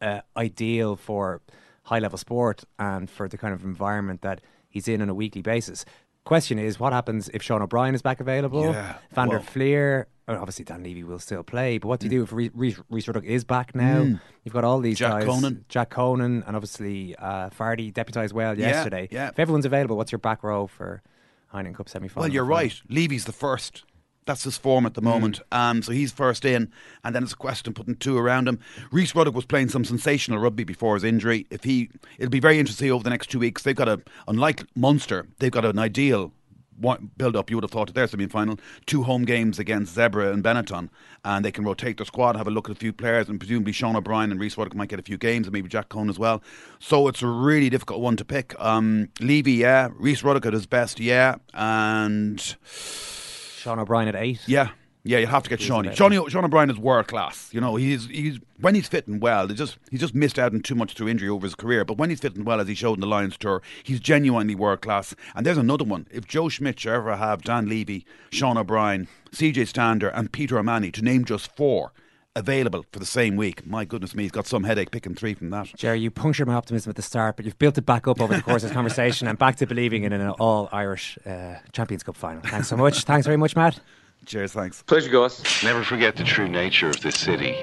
uh, ideal for high level sport and for the kind of environment that he's in on a weekly basis. Question is, what happens if Sean O'Brien is back available? Yeah, Van der well- Flier, obviously Dan Leavy will still play, but what do you do if Rhys Ruddock is back now? Mm. You've got all these Jack guys, Conan. Jack Conan, and obviously uh, Fardy deputised well Yeah, yesterday. yeah. If everyone's available, what's your back row for Heineken Cup semi final. Well, you're right. Leavy's the first. That's his form at the moment. Um, so he's first in, and then it's a question putting two around him. Rhys Ruddock was playing some sensational rugby before his injury. If he, it'll be very interesting over the next two weeks. They've got a, unlike Munster, they've got an ideal build up. You would have thought at their semi final, two home games against Zebre and Benetton, and they can rotate their squad, have a look at a few players, and presumably Sean O'Brien and Rhys Ruddock might get a few games, and maybe Jack Cohn as well. So it's a really difficult one to pick. Um, Leavy, yeah. Rhys Ruddock at his best, yeah, and Sean O'Brien at eight. yeah. Yeah, you have to get He's Shawnee. Shawnee. Sean O'Brien is world class. You know, he's he's when he's fitting well. They just he's just missed out on too much through injury over his career. But when he's fitting well, as he showed in the Lions tour, he's genuinely world class. And there's another one. If Joe Schmidt should ever have Dan Leavy, Sean O'Brien, C.J. Stander, and Peter O'Mahony, to name just four, available for the same week, my goodness me, he's got some headache picking three from that. Gerry, you punctured my optimism at the start, but you've built it back up over the course of this conversation and back to believing in an all Irish uh, Champions Cup final. Thanks so much. Thanks very much, Matt. Cheers, thanks. Pleasure, guys. Never forget the true nature of this city.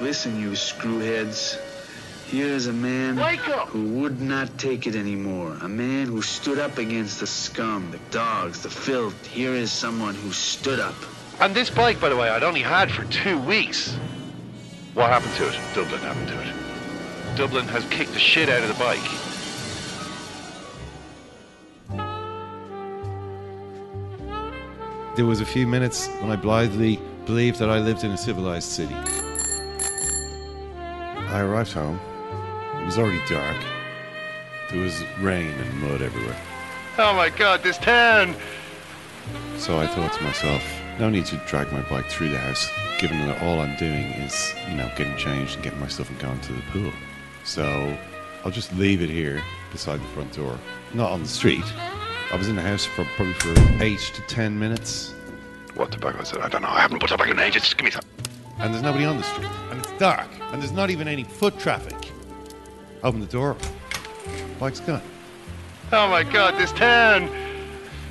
Listen, you screwheads. Here is a man who would not take it anymore. A man who stood up against the scum, the dogs, the filth. Here is someone who stood up. And this bike, by the way, I'd only had for two weeks. What happened to it? Dublin happened to it. Dublin has kicked the shit out of the bike. There was a few minutes when I blithely believed that I lived in a civilized city. I arrived home. It was already dark. There was rain and mud everywhere. Oh my god, this town! So I thought to myself, no need to drag my bike through the house, given that all I'm doing is, you know, getting changed and getting my stuff and going to the pool. So I'll just leave it here beside the front door, not on the street. I was in the house for probably for eight to ten minutes. What tobacco is it? I don't know. I haven't put tobacco in ages. Just give me some. and there's nobody on the street, and it's dark, and there's not even any foot traffic. Open the door, bike's gone. Oh my god, this town!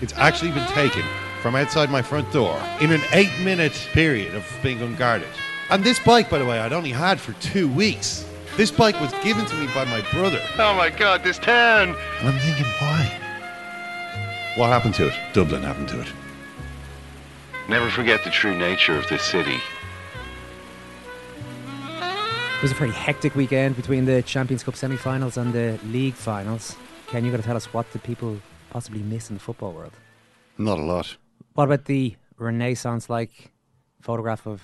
It's actually been taken from outside my front door in an eight minute period of being unguarded. And this bike, by the way, I'd only had for two weeks. This bike was given to me by my brother. Oh my god, this town! And I'm thinking, why? What happened to it? Dublin happened to it. Never forget the true nature of this city. It was a pretty hectic weekend between the Champions Cup semi finals and the league finals. Ken, you got to tell us what did people possibly miss in the football world? Not a lot. What about the Renaissance like photograph of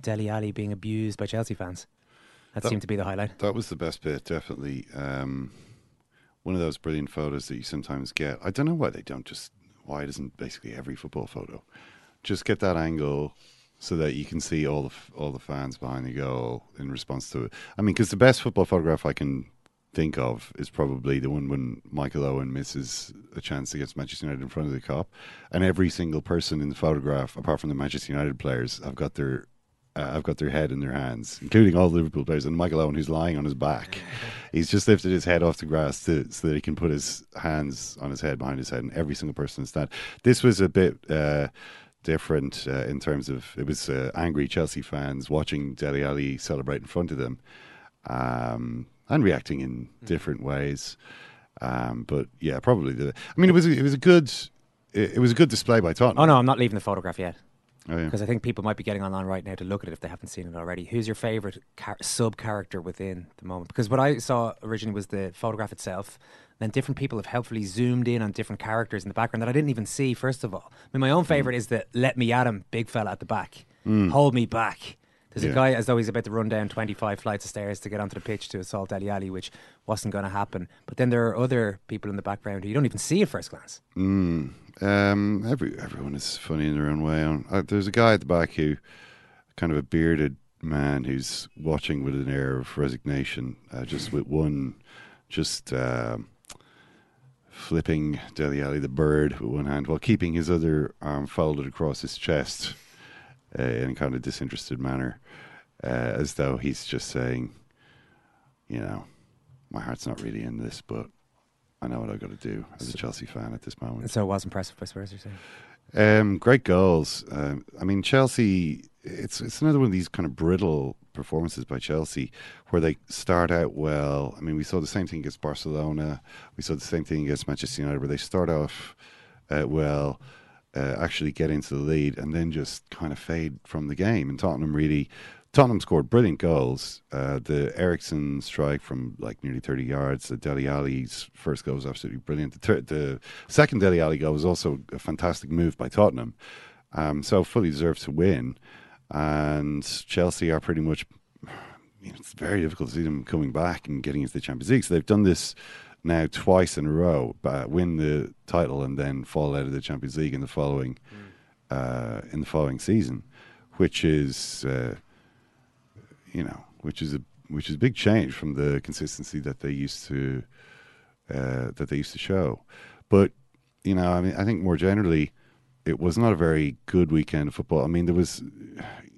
Dele Alli being abused by Chelsea fans? That, That- seemed to be the highlight. That was the best bit, definitely. Um, one of those brilliant photos that you sometimes get. I don't know why they don't just. Why it isn't basically every football photo? Just get that angle so that you can see all the all the fans behind the goal in response to it. I mean, because the best football photograph I can think of is probably the one when Michael Owen misses a chance against Manchester United in front of the Kop, and every single person in the photograph, apart from the Manchester United players, have got their uh, I've got their head in their hands, including all the Liverpool players, and Michael Owen, who's lying on his back. He's just lifted his head off the grass to, so that he can put his hands on his head, behind his head, and every single person is that. This was a bit uh, different uh, in terms of it was uh, angry Chelsea fans watching Dele Alli celebrate in front of them um, and reacting in different ways. Um, but yeah, probably the. I mean, it was a, it was a good it, it was a good display by Tottenham. Oh, no, I'm not leaving the photograph yet. Oh, yeah. Because I think people might be getting online right now to look at it if they haven't seen it already. Who's your favourite sub character within the moment? Because what I saw originally was the photograph itself. Then different people have helpfully zoomed in on different characters in the background that I didn't even see. First of all, I mean, my own favourite is the "Let me at him" big fella at the back. Mm. Hold me back. There's Yeah. a guy as though he's about to run down 25 flights of stairs to get onto the pitch to assault Ali Ali, which wasn't going to happen. But then there are other people in the background who you don't even see at first glance. Mm. Um, every everyone is funny in their own way. Uh, there's a guy at the back who, kind of a bearded man, who's watching with an air of resignation, uh, just with one, just uh, flipping Dele Alli the bird with one hand while keeping his other arm folded across his chest uh, in a kind of disinterested manner, uh, as though he's just saying, you know, my heart's not really in this, but I know what I've got to do as a Chelsea fan at this moment. So it was impressive, I suppose you're saying. Um, great goals. Um, I mean, Chelsea it's it's another one of these kind of brittle performances by Chelsea where they start out well. I mean, we saw the same thing against Barcelona. We saw the same thing against Manchester United, where they start off uh, well, uh, actually get into the lead, and then just kind of fade from the game. And Tottenham really. Tottenham scored brilliant goals. Uh, the Eriksen strike from like nearly 30 yards. The Dele Alli's first goal was absolutely brilliant. The, ter- the second Dele Alli goal was also a fantastic move by Tottenham. Um, so fully deserved to win. And Chelsea are pretty much, you know, it's very difficult to see them coming back and getting into the Champions League. So they've done this now twice in a row, but win the title and then fall out of the Champions League in the following uh, in the following season, which is uh, you know which is a which is a big change from the consistency that they used to uh, that they used to show. But you know, I mean, I think more generally, it was not a very good weekend of football. I mean, there was,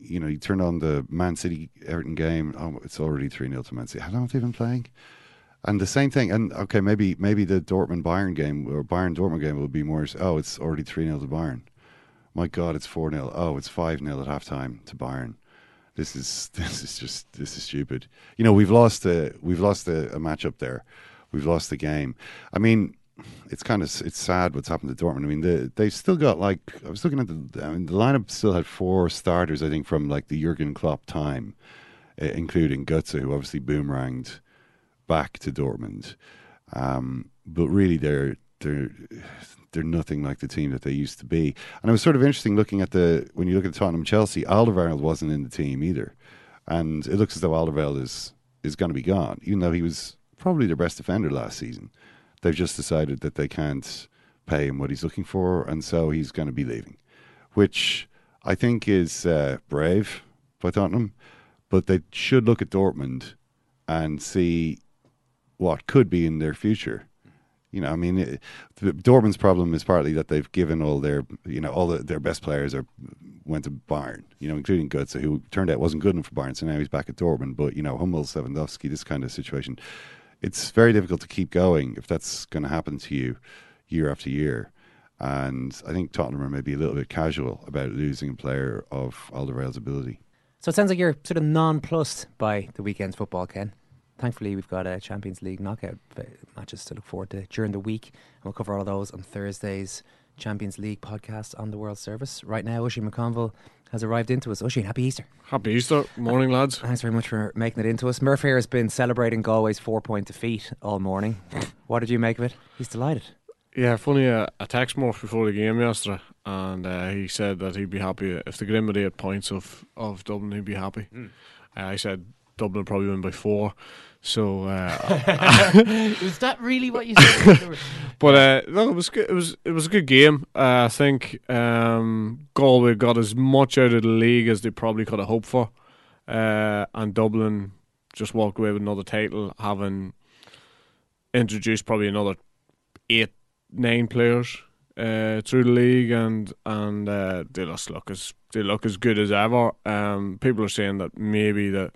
you know, you turn on the Man City Everton game. Oh, it's already three 0 to Man City. How long have they been playing? And the same thing. And okay, maybe maybe the Dortmund Bayern game or Bayern Dortmund game would be more. Oh, it's already three 0 to Bayern. My God, it's four 0 Oh, it's five 0 at halftime to Bayern. This is this is just this is stupid. You know, we've lost a we've lost a, a match up there. We've lost the game. I mean, it's kind of it's sad what's happened to Dortmund. I mean, they they've still got like I was looking at the I mean the lineup still had four starters. I think from like the Jurgen Klopp time, including Götze, who obviously boomeranged back to Dortmund. Um, but really, they're they're they're nothing like the team that they used to be. And it was sort of interesting looking at the when you look at Tottenham Chelsea, Alderweireld wasn't in the team either, and it looks as though Alderweireld is is going to be gone, even though he was probably their best defender last season. They've just decided that they can't pay him what he's looking for, and so he's going to be leaving, which I think is uh, brave by Tottenham. But they should look at Dortmund and see what could be in their future. You know, I mean, it, Dortmund's problem is partly that they've given all their, you know, all the, their best players are went to Bayern. You know, including Götze, who turned out wasn't good enough for Bayern, so now he's back at Dortmund. But you know, Hummels, Lewandowski, this kind of situation, it's very difficult to keep going if that's going to happen to you year after year. And I think Tottenham are maybe a little bit casual about losing a player of Alderweireld's ability. So it sounds like you're sort of nonplussed by the weekend's football, Ken. Thankfully, we've got a Champions League knockout uh, matches to look forward to during the week, and we'll cover all of those on Thursday's Champions League podcast on the World Service. Right now, Oisin McConville has arrived into us. Oisin, happy Easter. Happy Easter. Morning, lads. Thanks very much for making it into us. Murphy has been celebrating Galway's four point defeat all morning. what did you make of it? He's delighted. Yeah, funny. Uh, I text Murph before the game yesterday, and uh, he said that he'd be happy if the get had eight points of, of Dublin. He'd be happy. Mm. Uh, I said Dublin probably win by four. So uh, was that really what you said? but uh, no, it was good. It was it was a good game. Uh, I think um, Galway got as much out of the league as they probably could have hoped for, uh, and Dublin just walked away with another title, having introduced probably another eight, nine players uh, through the league, and and uh, they just look as they look as good as ever. Um, people are saying that maybe that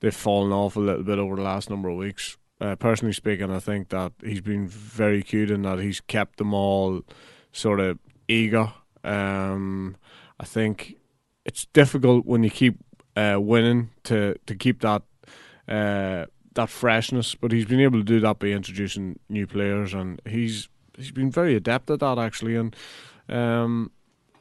they've fallen off a little bit over the last number of weeks. Uh, personally speaking, I think that he's been very cute in that he's kept them all sort of eager. Um, I think it's difficult when you keep uh, winning to to keep that uh, that freshness, but he's been able to do that by introducing new players, and he's he's been very adept at that actually. And um,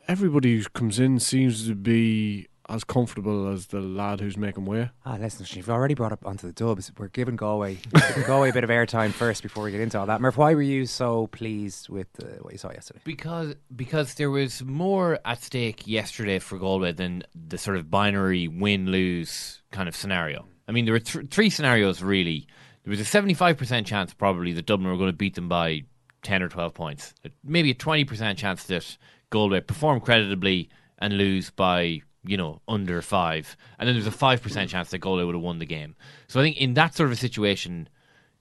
everybody who comes in seems to be as comfortable as the lad who's making way. Ah, listen, you've already brought up onto the dubs. We're giving Galway, Galway a bit of airtime first before we get into all that. Murph, why were you so pleased with uh, what you saw yesterday? Because because there was more at stake yesterday for Galway than the sort of binary win lose kind of scenario. I mean, there were th- three scenarios really. There was a seventy five percent chance probably that Dublin were going to beat them by ten or twelve points. Maybe a twenty percent chance that Galway perform creditably and lose by you know, under five. And then there's a 5% chance that Galway would have won the game. So I think in that sort of a situation,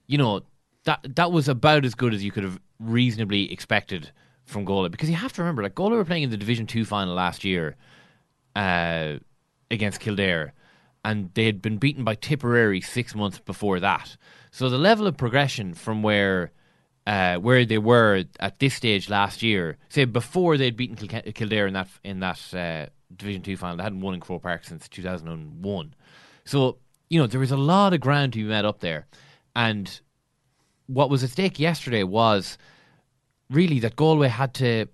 you know, that that was about as good as you could have reasonably expected from Galway. Because you have to remember, like, Galway were playing in the Division 2 final last year uh, against Kildare. And they had been beaten by Tipperary six months before that. So the level of progression from where uh, where they were at this stage last year, say before they'd beaten Kildare in that in that uh, Division Two final. They hadn't won in Croke Park since 2001. So you know there was a lot of ground to be met up there, and what was at stake yesterday was really that Galway had to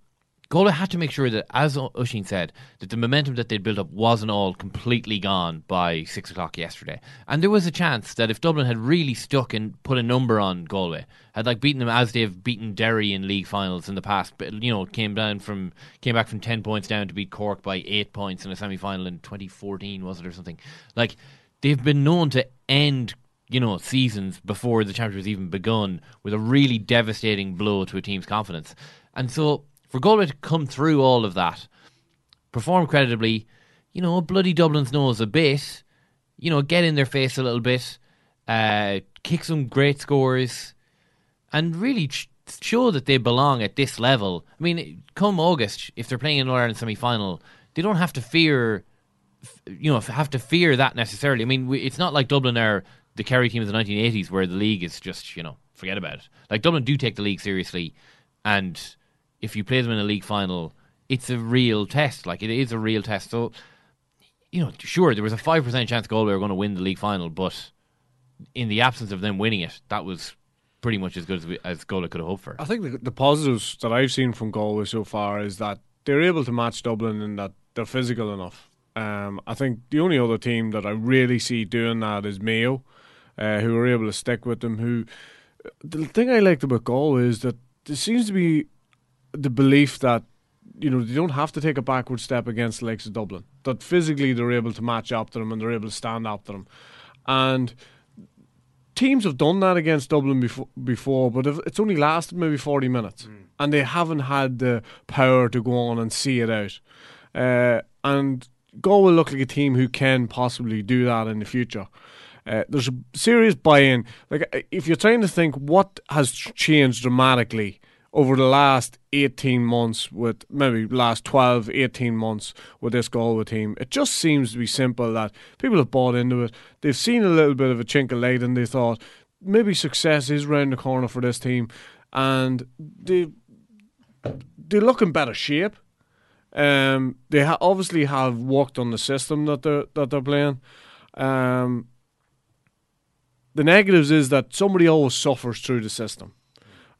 Galway had to make sure that, as Oisin said, that the momentum that they'd built up wasn't all completely gone by six o'clock yesterday. And there was a chance that if Dublin had really stuck and put a number on Galway, had like beaten them as they've beaten Derry in league finals in the past, but you know came down from came back from ten points down to beat Cork by eight points in a semi final in 2014, was it or something? Like they've been known to end you know, seasons before the championship has even begun with a really devastating blow to a team's confidence. And so for Galway to come through all of that, perform creditably, you know, bloody Dublin's nose a bit, you know, get in their face a little bit, uh, kick some great scores, and really ch- show that they belong at this level. I mean, come August, if they're playing in All Ireland semi final, they don't have to fear, you know, have to fear that necessarily. I mean, it's not like Dublin are the Kerry team of the 1980s where the league is just, you know, forget about it. Like Dublin do take the league seriously, and if you play them in a league final, it's a real test. Like it is a real test. So, you know, sure, there was a five percent chance Galway were going to win the league final, but in the absence of them winning it, that was pretty much as good as, as Galway could have hoped for. I think the, the positives that I've seen from Galway so far is that they're able to match Dublin and that they're physical enough. Um, I think the only other team that I really see doing that is Mayo, uh, who are able to stick with them. Who the thing I liked about Galway is that there seems to be the belief that you know they don't have to take a backward step against the likes of Dublin. That physically they're able to match up to them and they're able to stand up to them, and teams have done that against Dublin before, before but it's only lasted maybe forty minutes, mm. and they haven't had the power to go on and see it out. Uh, and Galway look like a team who can possibly do that in the future. Uh, there's a serious buy-in. Like if you're trying to think what has changed dramatically over the last 18 months with maybe last 12 18 months with this Galway team it just seems to be simple that people have bought into it. They've seen a little bit of a chink of light and they thought maybe success is round the corner for this team. And they they look in better shape. Um, they ha- obviously have worked on the system that they're that they're playing. Um, the negatives is that somebody always suffers through the system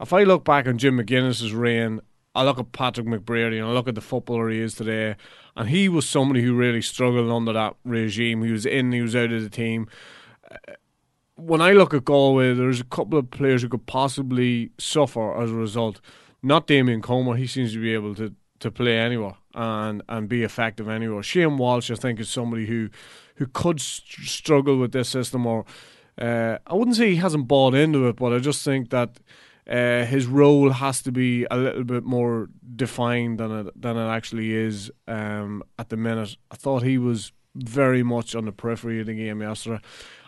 if I look back on Jim McGuinness's reign, I look at Patrick McBrearty and I look at the footballer he is today, and he was somebody who really struggled under that regime. He was in, he was out of the team. Uh, when I look at Galway, there's a couple of players who could possibly suffer as a result. Not Damien Comer, he seems to be able to, to play anywhere and, and be effective anywhere. Shane Walsh, I think, is somebody who who could st- struggle with this system, or uh, I wouldn't say he hasn't bought into it, but I just think that uh, his role has to be a little bit more defined than it than it actually is um, at the minute. I thought he was very much on the periphery of the game yesterday,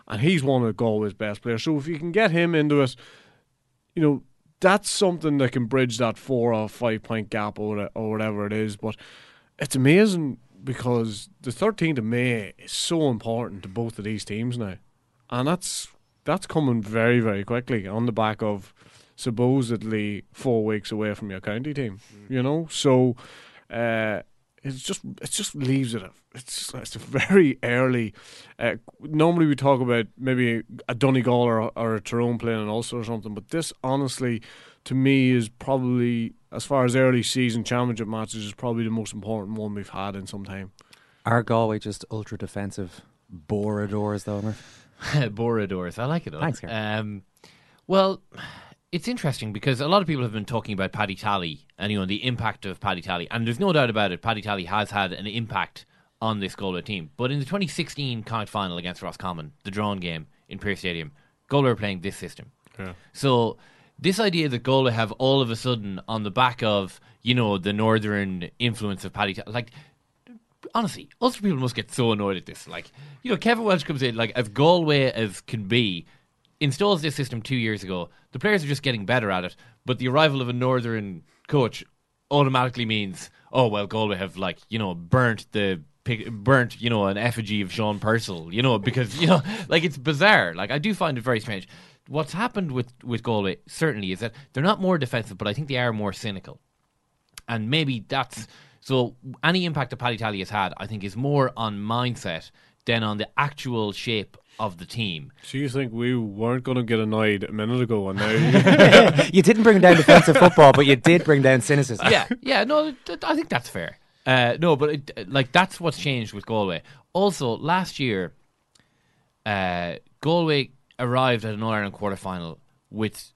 and he's one of Galway's best players. So if you can get him into it, you know that's something that can bridge that four or five point gap or or whatever it is. But it's amazing because the 13th of May is so important to both of these teams now, and that's that's coming very very quickly on the back of supposedly four weeks away from your county team. Mm. You know, so uh, it's just it just leaves it. A, it's it's a very early. Uh, normally we talk about maybe a Donegal or, or a Tyrone playing an Ulster or something, but this honestly, to me, is probably as far as early season championship matches is probably the most important one we've had in some time. Are Galway just ultra defensive boradors though? boradors, I like it. Thanks, um, well, it's interesting because a lot of people have been talking about Paddy Tally and you know the impact of Paddy Tally, and there's no doubt about it. Paddy Tally has had an impact on this Galway team. But in the 2016 Connacht final against Roscommon, the drawn game in Pearse Stadium, Galway are playing this system. Yeah. So this idea that Galway have all of a sudden on the back of you know the northern influence of Paddy Tally, like honestly, Ulster people must get so annoyed at this. Like, you know, Kevin Walsh comes in like as Galway as can be installs this system two years ago. The players are just getting better at it, but the arrival of a northern coach automatically means, oh well, Galway have like you know burnt the burnt you know an effigy of Sean Purcell, you know because you know like it's bizarre. Like I do find it very strange. What's happened with with Galway certainly is that they're not more defensive, but I think they are more cynical, and maybe that's So any impact that Paddy Tally has had, I think, is more on mindset than on the actual shape of the team. So you think we weren't going to get annoyed a minute ago, and now you didn't bring down defensive football, but you did bring down cynicism. yeah, yeah, no, th- I think that's fair. Uh, no, but it, like that's what's changed with Galway. Also, last year, uh, Galway arrived at an All Ireland quarter final with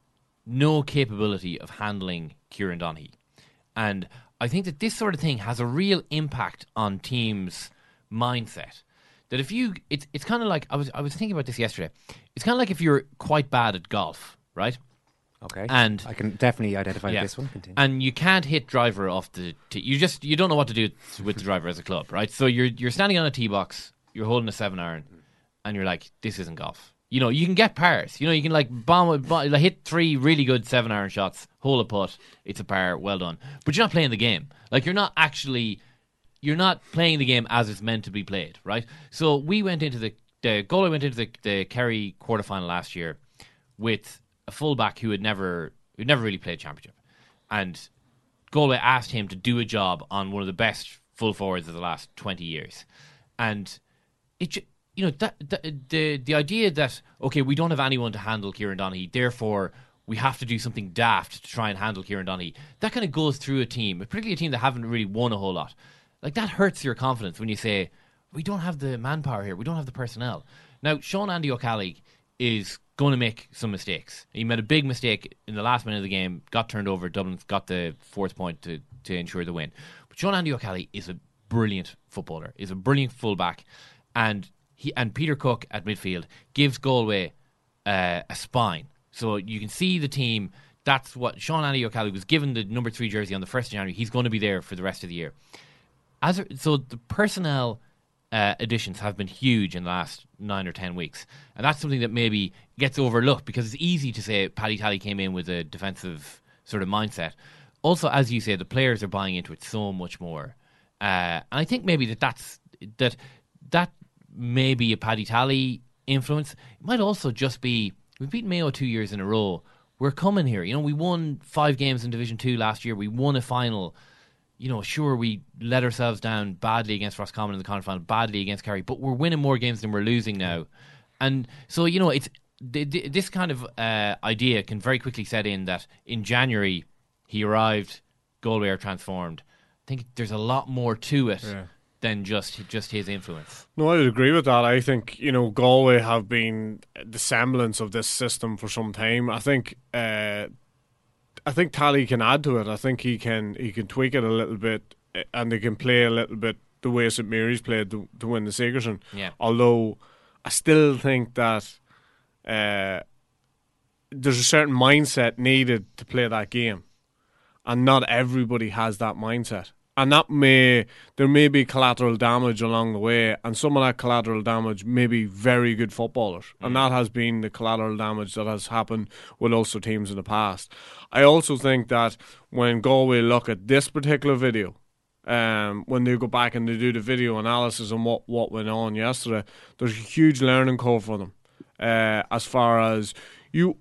no capability of handling Kieran Donaghy, and I think that this sort of thing has a real impact on teams' mindset. That if you, it's it's kind of like I was I was thinking about this yesterday. It's kind of like if you're quite bad at golf, right? Okay. And I can definitely identify yeah. this one. Continue. And you can't hit driver off the tee. You just you don't know what to do with the driver as a club, right? So you're you're standing on a tee box, you're holding a seven iron, and you're like, this isn't golf. You know, you can get pars. You know, you can like bomb, bomb like hit three really good seven iron shots, hole a putt, it's a par, well done. But you're not playing the game. Like you're not actually you're not playing the game as it's meant to be played, right? So we went into the the Galway went into the, the Kerry quarterfinal last year with a fullback who had never who never really played championship, and Galway asked him to do a job on one of the best full forwards of the last twenty years, and it you know that, that the the idea that okay we don't have anyone to handle Kieran Donaghy, therefore we have to do something daft to try and handle Kieran Donaghy. That kind of goes through a team, particularly a team that haven't really won a whole lot. Like that hurts your confidence when you say we don't have the manpower here, we don't have the personnel. Now Sean Andy O'Callaghan is going to make some mistakes. He made a big mistake in the last minute of the game, got turned over. Dublin got the fourth point to, to ensure the win. But Sean Andy O'Callaghan is a brilliant footballer, is a brilliant fullback, and he and Peter Cooke at midfield gives Galway uh, a spine. So you can see the team. That's what Sean Andy O'Callaghan was given the number three jersey on the first of January. He's going to be there for the rest of the year. As so, the personnel uh, additions have been huge in the last nine or ten weeks, and that's something that maybe gets overlooked because it's easy to say Paddy Tally came in with a defensive sort of mindset. Also, as you say, the players are buying into it so much more, uh, and I think maybe that that's that that may be a Paddy Tally influence. It might also just be we've beaten Mayo two years in a row. We're coming here. You know, we won five games in Division Two last year. We won a final you know, sure, we let ourselves down badly against Roscommon in the conference final, badly against Kerry, but we're winning more games than we're losing now. And so, you know, it's this kind of uh, idea can very quickly set in that in January he arrived, Galway are transformed. I think there's a lot more to it Yeah. than just just his influence. No, I would agree with that. I think you know Galway have been the semblance of this system for some time. I think uh, I think Tally can add to it. I think he can he can tweak it a little bit, uh, and they can play a little bit the way St Mary's played to, to win the Sigerson. Yeah. Although I still think that uh, there's a certain mindset needed to play that game, and not everybody has that mindset. And that may there may be collateral damage along the way, and some of that collateral damage may be very good footballers, and that has been the collateral damage that has happened with Ulster teams in the past. I also think that when Galway look at this particular video, um, when they go back and they do the video analysis on what, what went on yesterday, there's a huge learning curve for them. Uh, as far as you,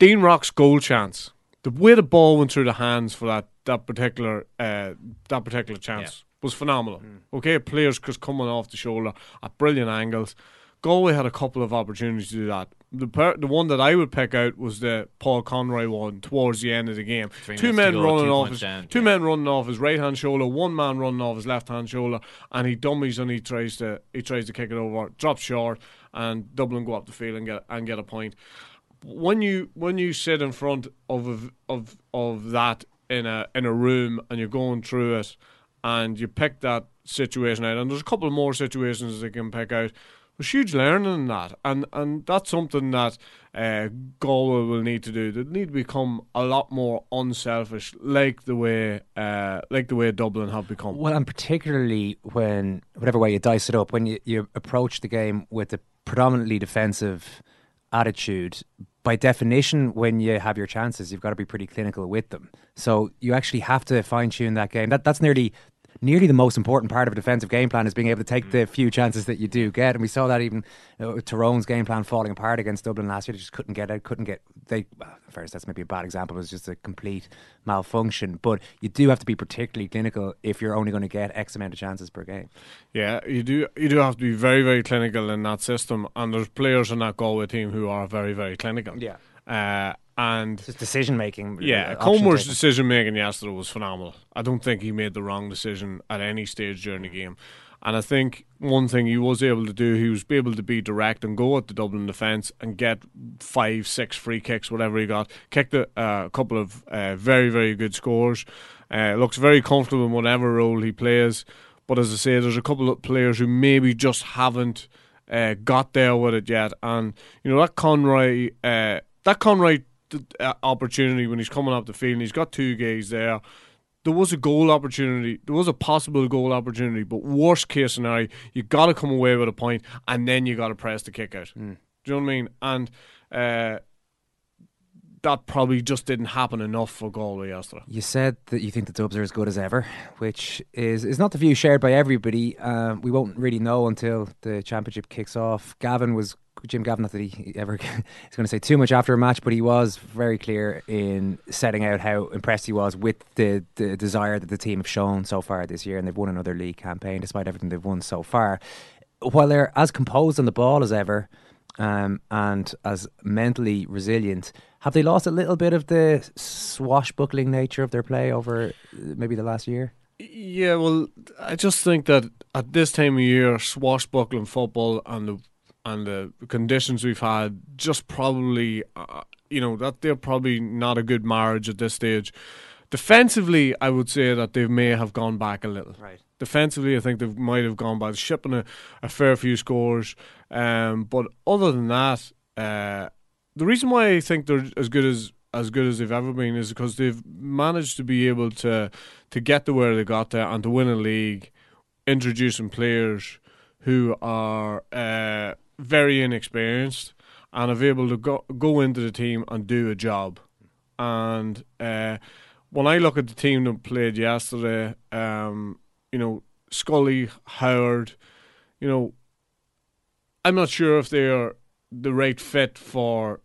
Dean Rock's goal chance, the way the ball went through the hands for that that particular uh, that particular chance was phenomenal. Okay, players just coming off the shoulder at brilliant angles. Galway had a couple of opportunities to do that. The per- the one that I would pick out was the Paul Conroy one towards the end of the game. Three two men go, running two off his down, two men running off his right hand shoulder, one man running off his left hand shoulder, and he dummies and he tries to he tries to kick it over, drops short, and Dublin go up the field and get and get a point. When you when you sit in front of of of that in a in a room and you're going through it, and you pick that situation out, and there's a couple more situations they can pick out. There's huge learning in that, and and that's something that uh, Galway will need to do. They need to become a lot more unselfish, like the way uh, like the way Dublin have become. Well, and particularly when, whatever way you dice it up, when you, you approach the game with a predominantly defensive attitude, by definition, when you have your chances, you've got to be pretty clinical with them. So you actually have to fine tune that game. That that's nearly nearly the most important part of a defensive game plan is being able to take the few chances that you do get. And we saw that even you know, with Tyrone's game plan falling apart against Dublin last year. They just couldn't get it, couldn't get. They, well, first, that's maybe a bad example. It was just a complete malfunction. But you do have to be particularly clinical if you're only going to get X amount of chances per game. Yeah, you do. You do have to be very, very clinical in that system, and there's players in that Galway team who are very, very clinical. Yeah. Uh, and Just decision making. yeah, Comer's decision making yesterday was phenomenal. I don't think he made the wrong decision at any stage during the game. And I think one thing he was able to do, he was able to be direct and go at the Dublin defence and get five, six free kicks, whatever he got. Kicked a uh, couple of uh, very, very good scores. Uh, looks very comfortable in whatever role he plays. But as I say, there's a couple of players who maybe just haven't uh, got there with it yet. And you know that Conroy, uh, that Conroy uh, opportunity when he's coming up the field, and he's got two guys there. There was a goal opportunity. There was a possible goal opportunity, but worst case scenario, you got to come away with a point, and then you got to press the kick out. Mm. Do you know what I mean? And uh, that probably just didn't happen enough for Galway yesterday. You said that you think the Dubs are as good as ever, which is is not the view shared by everybody. Um, we won't really know until the championship kicks off. Gavin was Jim Gavin, not that he ever is going to say too much after a match, but he was very clear in setting out how impressed he was with the, the desire that the team have shown so far this year, and they've won another league campaign despite everything they've won so far. While they're as composed on the ball as ever, um, and as mentally resilient, have they lost a little bit of the swashbuckling nature of their play over uh, maybe the last year? Yeah, well, I just think that at this time of year, swashbuckling football and the and the conditions we've had, just probably, uh, you know, that they're probably not a good marriage at this stage. Defensively, I would say that they may have gone back a little. Right. Defensively, I think they might have gone back, shipping a, a fair few scores. Um, but other than that, uh, the reason why I think they're as good as as good as they've ever been is because they've managed to be able to to get to where they got there and to win a league, introducing players who are uh, very inexperienced and have able to go go into the team and do a job. And uh, when I look at the team that played yesterday, um, you know Scully, Howard, you know, I'm not sure if they are the right fit for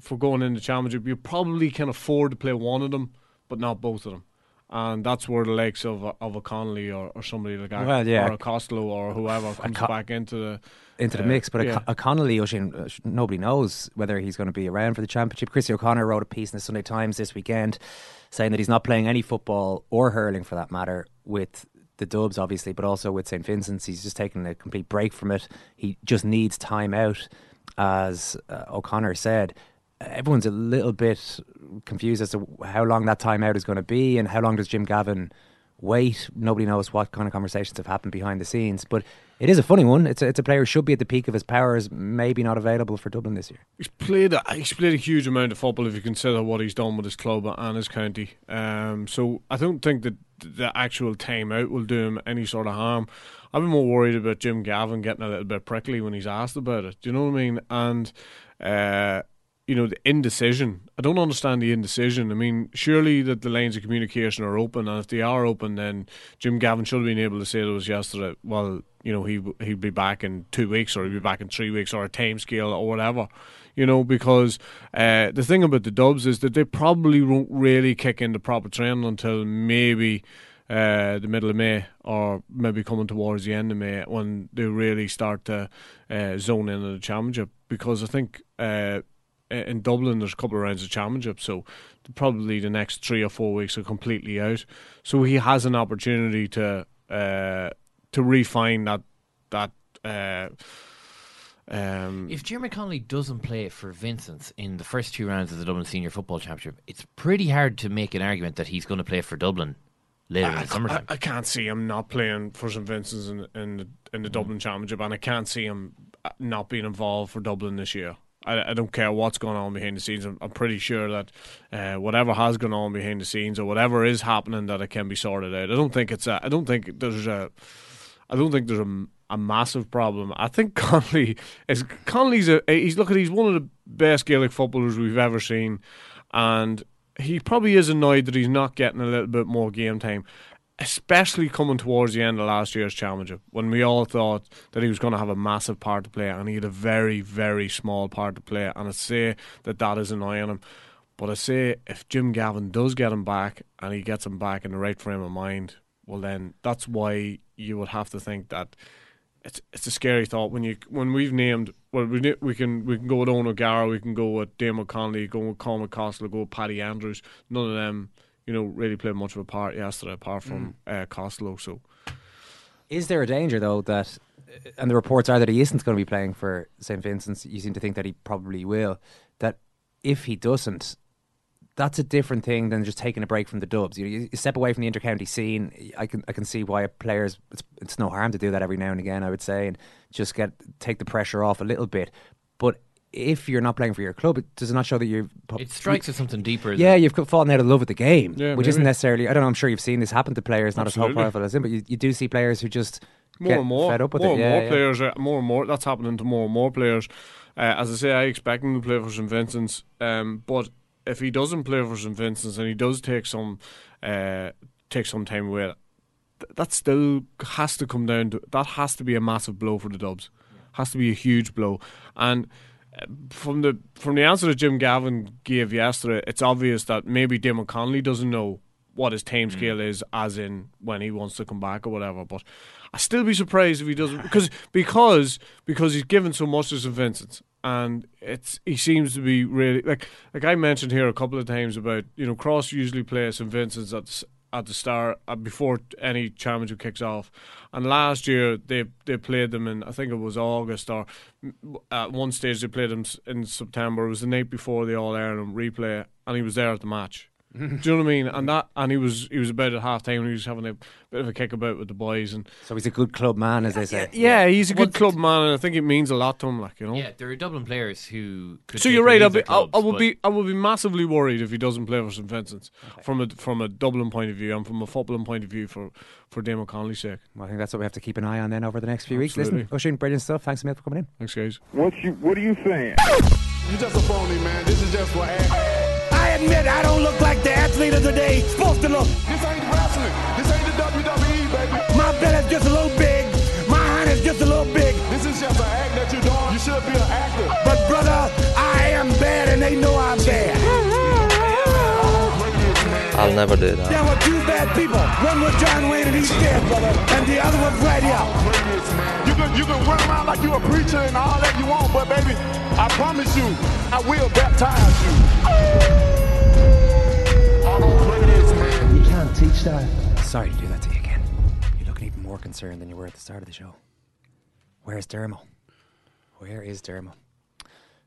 for going in the championship. You probably can afford to play one of them, but not both of them. And that's where the likes of of a Connolly or, or somebody like that, Well, yeah. or a Costello or whoever comes Co- back into the into the uh, mix. But yeah. a, a Connolly, Oisin, uh, nobody knows whether he's going to be around for the championship. Christy O'Connor wrote a piece in the Sunday Times this weekend saying that he's not playing any football or hurling for that matter with the Dubs, obviously, but also with St Vincent's. He's just taking a complete break from it. He just needs time out, as uh, O'Connor said. Everyone's a little bit confused as to how long that timeout is going to be and how long does Jim Gavin wait. Nobody knows what kind of conversations have happened behind the scenes, but it is a funny one. It's a, it's a player who should be at the peak of his powers, maybe not available for Dublin this year. He's played. A, he's played a huge amount of football if you consider what he's done with his club and his county. Um, so I don't think that the actual time out will do him any sort of harm. I've been more worried about Jim Gavin getting a little bit prickly when he's asked about it. Do you know what I mean? And uh, you know the indecision. I don't understand the indecision. I mean, surely that the lines of communication are open, and if they are open, then Jim Gavin should have been able to say to us yesterday. Well, you know, he he'd be back in two weeks, or he'd be back in three weeks, or a time scale, or whatever. You know, because uh, the thing about the Dubs is that they probably won't really kick into proper training until maybe uh, the middle of May or maybe coming towards the end of May when they really start to uh, zone in on the championship. Because I think uh, in Dublin there's a couple of rounds of championship, so probably the next three or four weeks are completely out. So he has an opportunity to uh, to refine that that. Uh, um, If Diarmuid Connolly doesn't play for Vincent in the first two rounds of the Dublin Senior Football Championship, it's pretty hard to make an argument that he's going to play for Dublin later in I, the summertime. I, I can't see him not playing for St Vincent's in, in the in the Mm. Dublin Championship, and I can't see him uh, not being involved for Dublin this year. I, I don't care what's going on behind the scenes. I'm, I'm pretty sure that uh, whatever has gone on behind the scenes or whatever is happening, that it can be sorted out. I don't think it's a. I don't think there's a. I don't think there's a, a massive problem. I think Connolly is Connolly's a he's look at he's one of the best Gaelic footballers we've ever seen, and he probably is annoyed that he's not getting a little bit more game time. Especially coming towards the end of last year's championship when we all thought that he was going to have a massive part to play and he had a very very small part to play and I say that that is annoying him. But I say if Jim Gavin does get him back and he gets him back in the right frame of mind well then that's why you would have to think that it's it's a scary thought. When you when we've named well we we can we can go with Eoghan O'Gara we can go with Dame O'Connolly go with Colin McCoskell go with Paddy Andrews none of them you know really played much of a part yesterday apart from uh, Costello so Is there a danger though that, and the reports are that he isn't going to be playing for St Vincent's? You seem to think that he probably will. That if he doesn't, that's a different thing than just taking a break from the Dubs. You, you step away from the intercounty scene. I can I can see why a players. It's, it's no harm to do that every now and again. I would say and just get take the pressure off a little bit. But if you're not playing for your club, it does not show that you've. It strikes at something deeper. Yeah, than- you've fallen out of love with the game, Yeah, which isn't necessarily. I don't know. I'm sure you've seen this happen to players, not as Absolutely. high profile as him, but you, you do see players who just more get and more, fed up with more it. and yeah, more yeah. players, are, more and more. That's happening to more and more players. Uh, as I say, I expect him to play for St Vincent's, um, but if he doesn't play for St Vincent's and he does take some, uh, take some time away, th- that still has to come down to that has to be a massive blow for the Dubs. Has to be a huge blow, and. From the from the answer that Jim Gavin gave yesterday, it's obvious that maybe Diarmuid Connolly doesn't know what his time mm. scale is, as in when he wants to come back or whatever. But I'd still be surprised if he doesn't, because because because he's given so much to St Vincent's, and it's he seems to be really like like I mentioned here a couple of times about you know Cross usually plays St Vincent's at at the start uh, before any championship kicks off, and last year they they played them in I think it was August or mm, at one stage they played them in September. It was the night before the All Ireland replay, and he was there at the match. Do you know what I mean? And that, and he was he was about at half time. and He was having a bit of a kick about with the boys, and So he's a good club man, as they say. yeah, he's a good club man, and I think it means a lot to him. Like you know. Yeah, there are Dublin players who. Could So you're right. I'll be, at I, clubs, I would be, I would be massively worried if he doesn't play for St Vincent's from a from a Dublin point of view and from a footballing point of view for for Damo Connolly's sake. Well, I think that's what we have to keep an eye on then over the next few weeks. Listen, Absolutely. Oisin, brilliant stuff. Thanks a for coming in. Thanks, guys. What you What are you saying? You're just a phony, man. This is just what. I admit I don't look like the athlete of the day supposed to look. This ain't wrestling. This ain't the WWE, baby. My belly's just a little big. My hand is just a little big. This is just an act that you're doing. You should be an actor. But brother, I am bad and they know I'm bad. I'll never do that. There were two bad people. One was John Wayne and he's dead, brother. And the other was right here. You can you can run around like you're a preacher and all that you want, but baby, I promise you, I will baptize you. You can't teach that. Sorry to do that to you again. You're looking even more concerned than you were at the start of the show. Where's Dermo? Where is Dermo?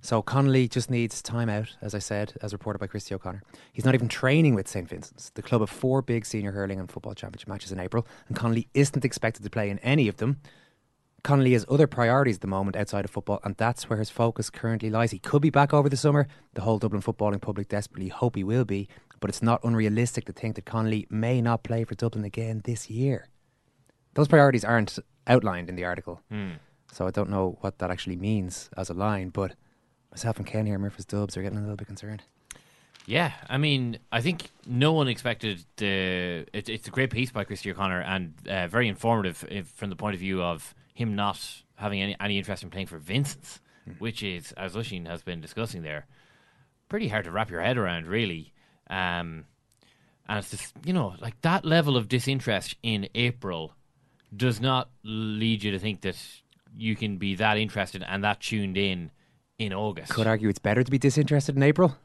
So Connolly just needs time out, as I said, as reported by Christy O'Connor. He's not even training with St Vincent's. The club have four big senior hurling and football championship matches in April, and Connolly isn't expected to play in any of them. Connolly has other priorities at the moment outside of football, and that's where his focus currently lies. He could be back over the summer. The whole Dublin footballing public desperately hope he will be, but it's not unrealistic to think that Connolly may not play for Dublin again this year. Those priorities aren't outlined in the article, Hmm. so I don't know what that actually means as a line, but myself and Ken here, Murphy's Dubs, are getting a little bit concerned. Yeah, I mean, I think no one expected the. It, it's a great piece by Christy O'Connor and uh, very informative if, from the point of view of him not having any, any interest in playing for Vincent's, which is, as Oisin has been discussing there, pretty hard to wrap your head around, really. Um, and it's just, you know, like that level of disinterest in April does not lead you to think that you can be that interested and that tuned in in August. Could argue it's better to be disinterested in April.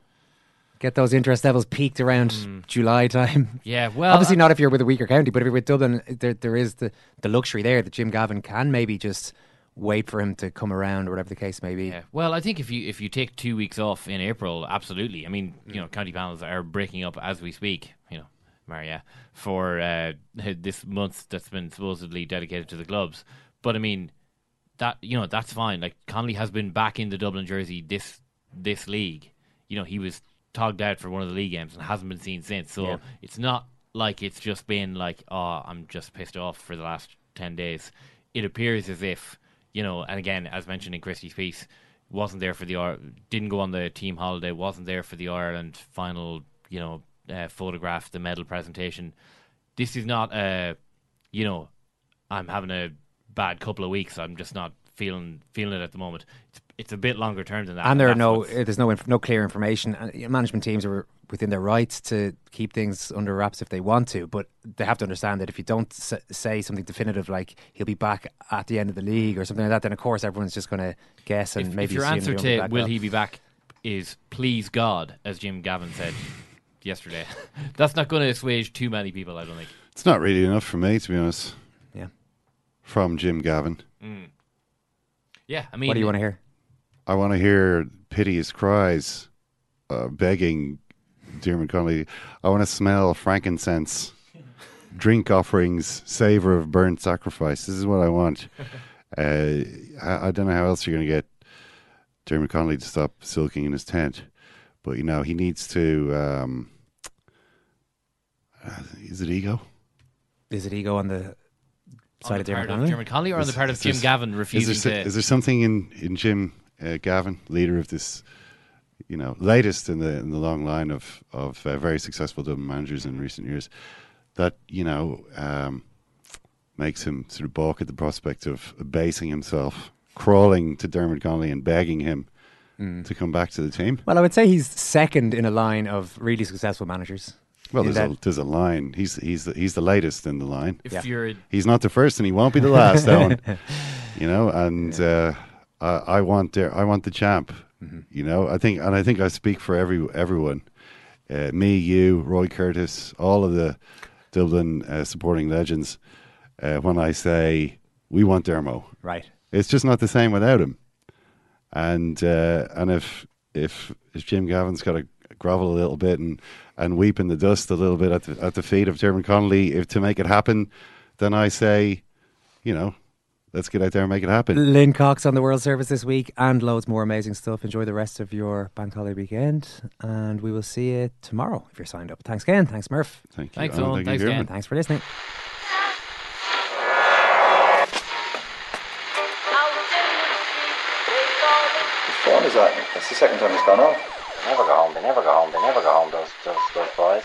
Get those interest levels peaked around July time. Yeah, well, obviously not if you're with a weaker county, but if you're with Dublin, there there is the, the luxury there that Jim Gavin can maybe just wait for him to come around or whatever the case may be. Yeah. Well, I think if you if you take two weeks off in April, absolutely. I mean, Mm. you know, county panels are breaking up as we speak. You know, Maria for uh, this month that's been supposedly dedicated to the clubs. But I mean, that you know that's fine. Like Connolly has been back in the Dublin jersey this this league. You know, he was togged out for one of the league games and hasn't been seen since. So Yeah. it's not like it's just been like, oh, I'm just pissed off for the last ten days. It appears as if you know, and again, as mentioned in Christy's piece, wasn't there for the didn't go on the team holiday, wasn't there for the Ireland final, you know, uh, photograph, the medal presentation. this is not a, you know, I'm having a bad couple of weeks. I'm just not feeling feeling it at the moment. It's, it's a bit longer term than that. and there are no, what's- uh, there's no, inf- no clear information. And management teams are within their rights to keep things under wraps if they want to, but they have to understand that if you don't s- say something definitive like he'll be back at the end of the league or something like that, then of course everyone's just going to guess and if, maybe if your assume answer he won't be to back will well. he be back is please God, as Jim Gavin said yesterday, that's not going to assuage too many people. I don't think. It's not really enough for me, to be honest. Yeah. From Jim Gavin. Mm. Yeah, I mean, what do you want to hear? I want to hear piteous cries, uh, begging Dermot Connolly. I want to smell frankincense, drink offerings, savor of burnt sacrifice. This is what I want. Uh, I, I don't know how else you're going to get Dermot Connolly to stop sulking in his tent, but you know he needs to. Um, uh, is it ego? Is it ego on the On side the of Dermot part of Connolly? Connolly or on the part of Jim s- Gavin is there refusing to? Is there something in in Jim uh, Gavin, leader of this, you know, latest in the in the long line of of uh, very successful Dublin managers in recent years, that you know um, makes him sort of balk at the prospect of abasing himself, crawling to Dermot Connolly and begging him Mm. to come back to the team. Well, I would say he's second in a line of really successful managers. Well, In there's a, there's a line. He's he's the, he's the latest in the line. If Yeah. you're- he's not the first, and he won't be the last. Eoin. you know, and uh, I, I want der- I want the champ. Mm-hmm. You know, I think, and I think I speak for every everyone. Uh, me, you, Roy Curtis, all of the Dublin uh, supporting legends. Uh, when I say we want Dermo, Right. It's just not the same without him. And uh, and if if if Jim Gavin's got to grovel a little bit and, and weep in the dust a little bit at the at the feet of Dermot Connolly if to make it happen, then I say, you know, let's get out there and make it happen. Lynn Cox on the World Service this week and loads more amazing stuff. Enjoy the rest of your bank holiday weekend and we will see you tomorrow if you're signed up. Thanks again. Thanks, Murph. Thank you, Thanks, Eoin. Eoin. Thank you, Thanks, Kieran. Thanks for listening. Whose phone is that? That's the second time it's gone off. They never go home, they never go home, they never go home, those, those, those boys.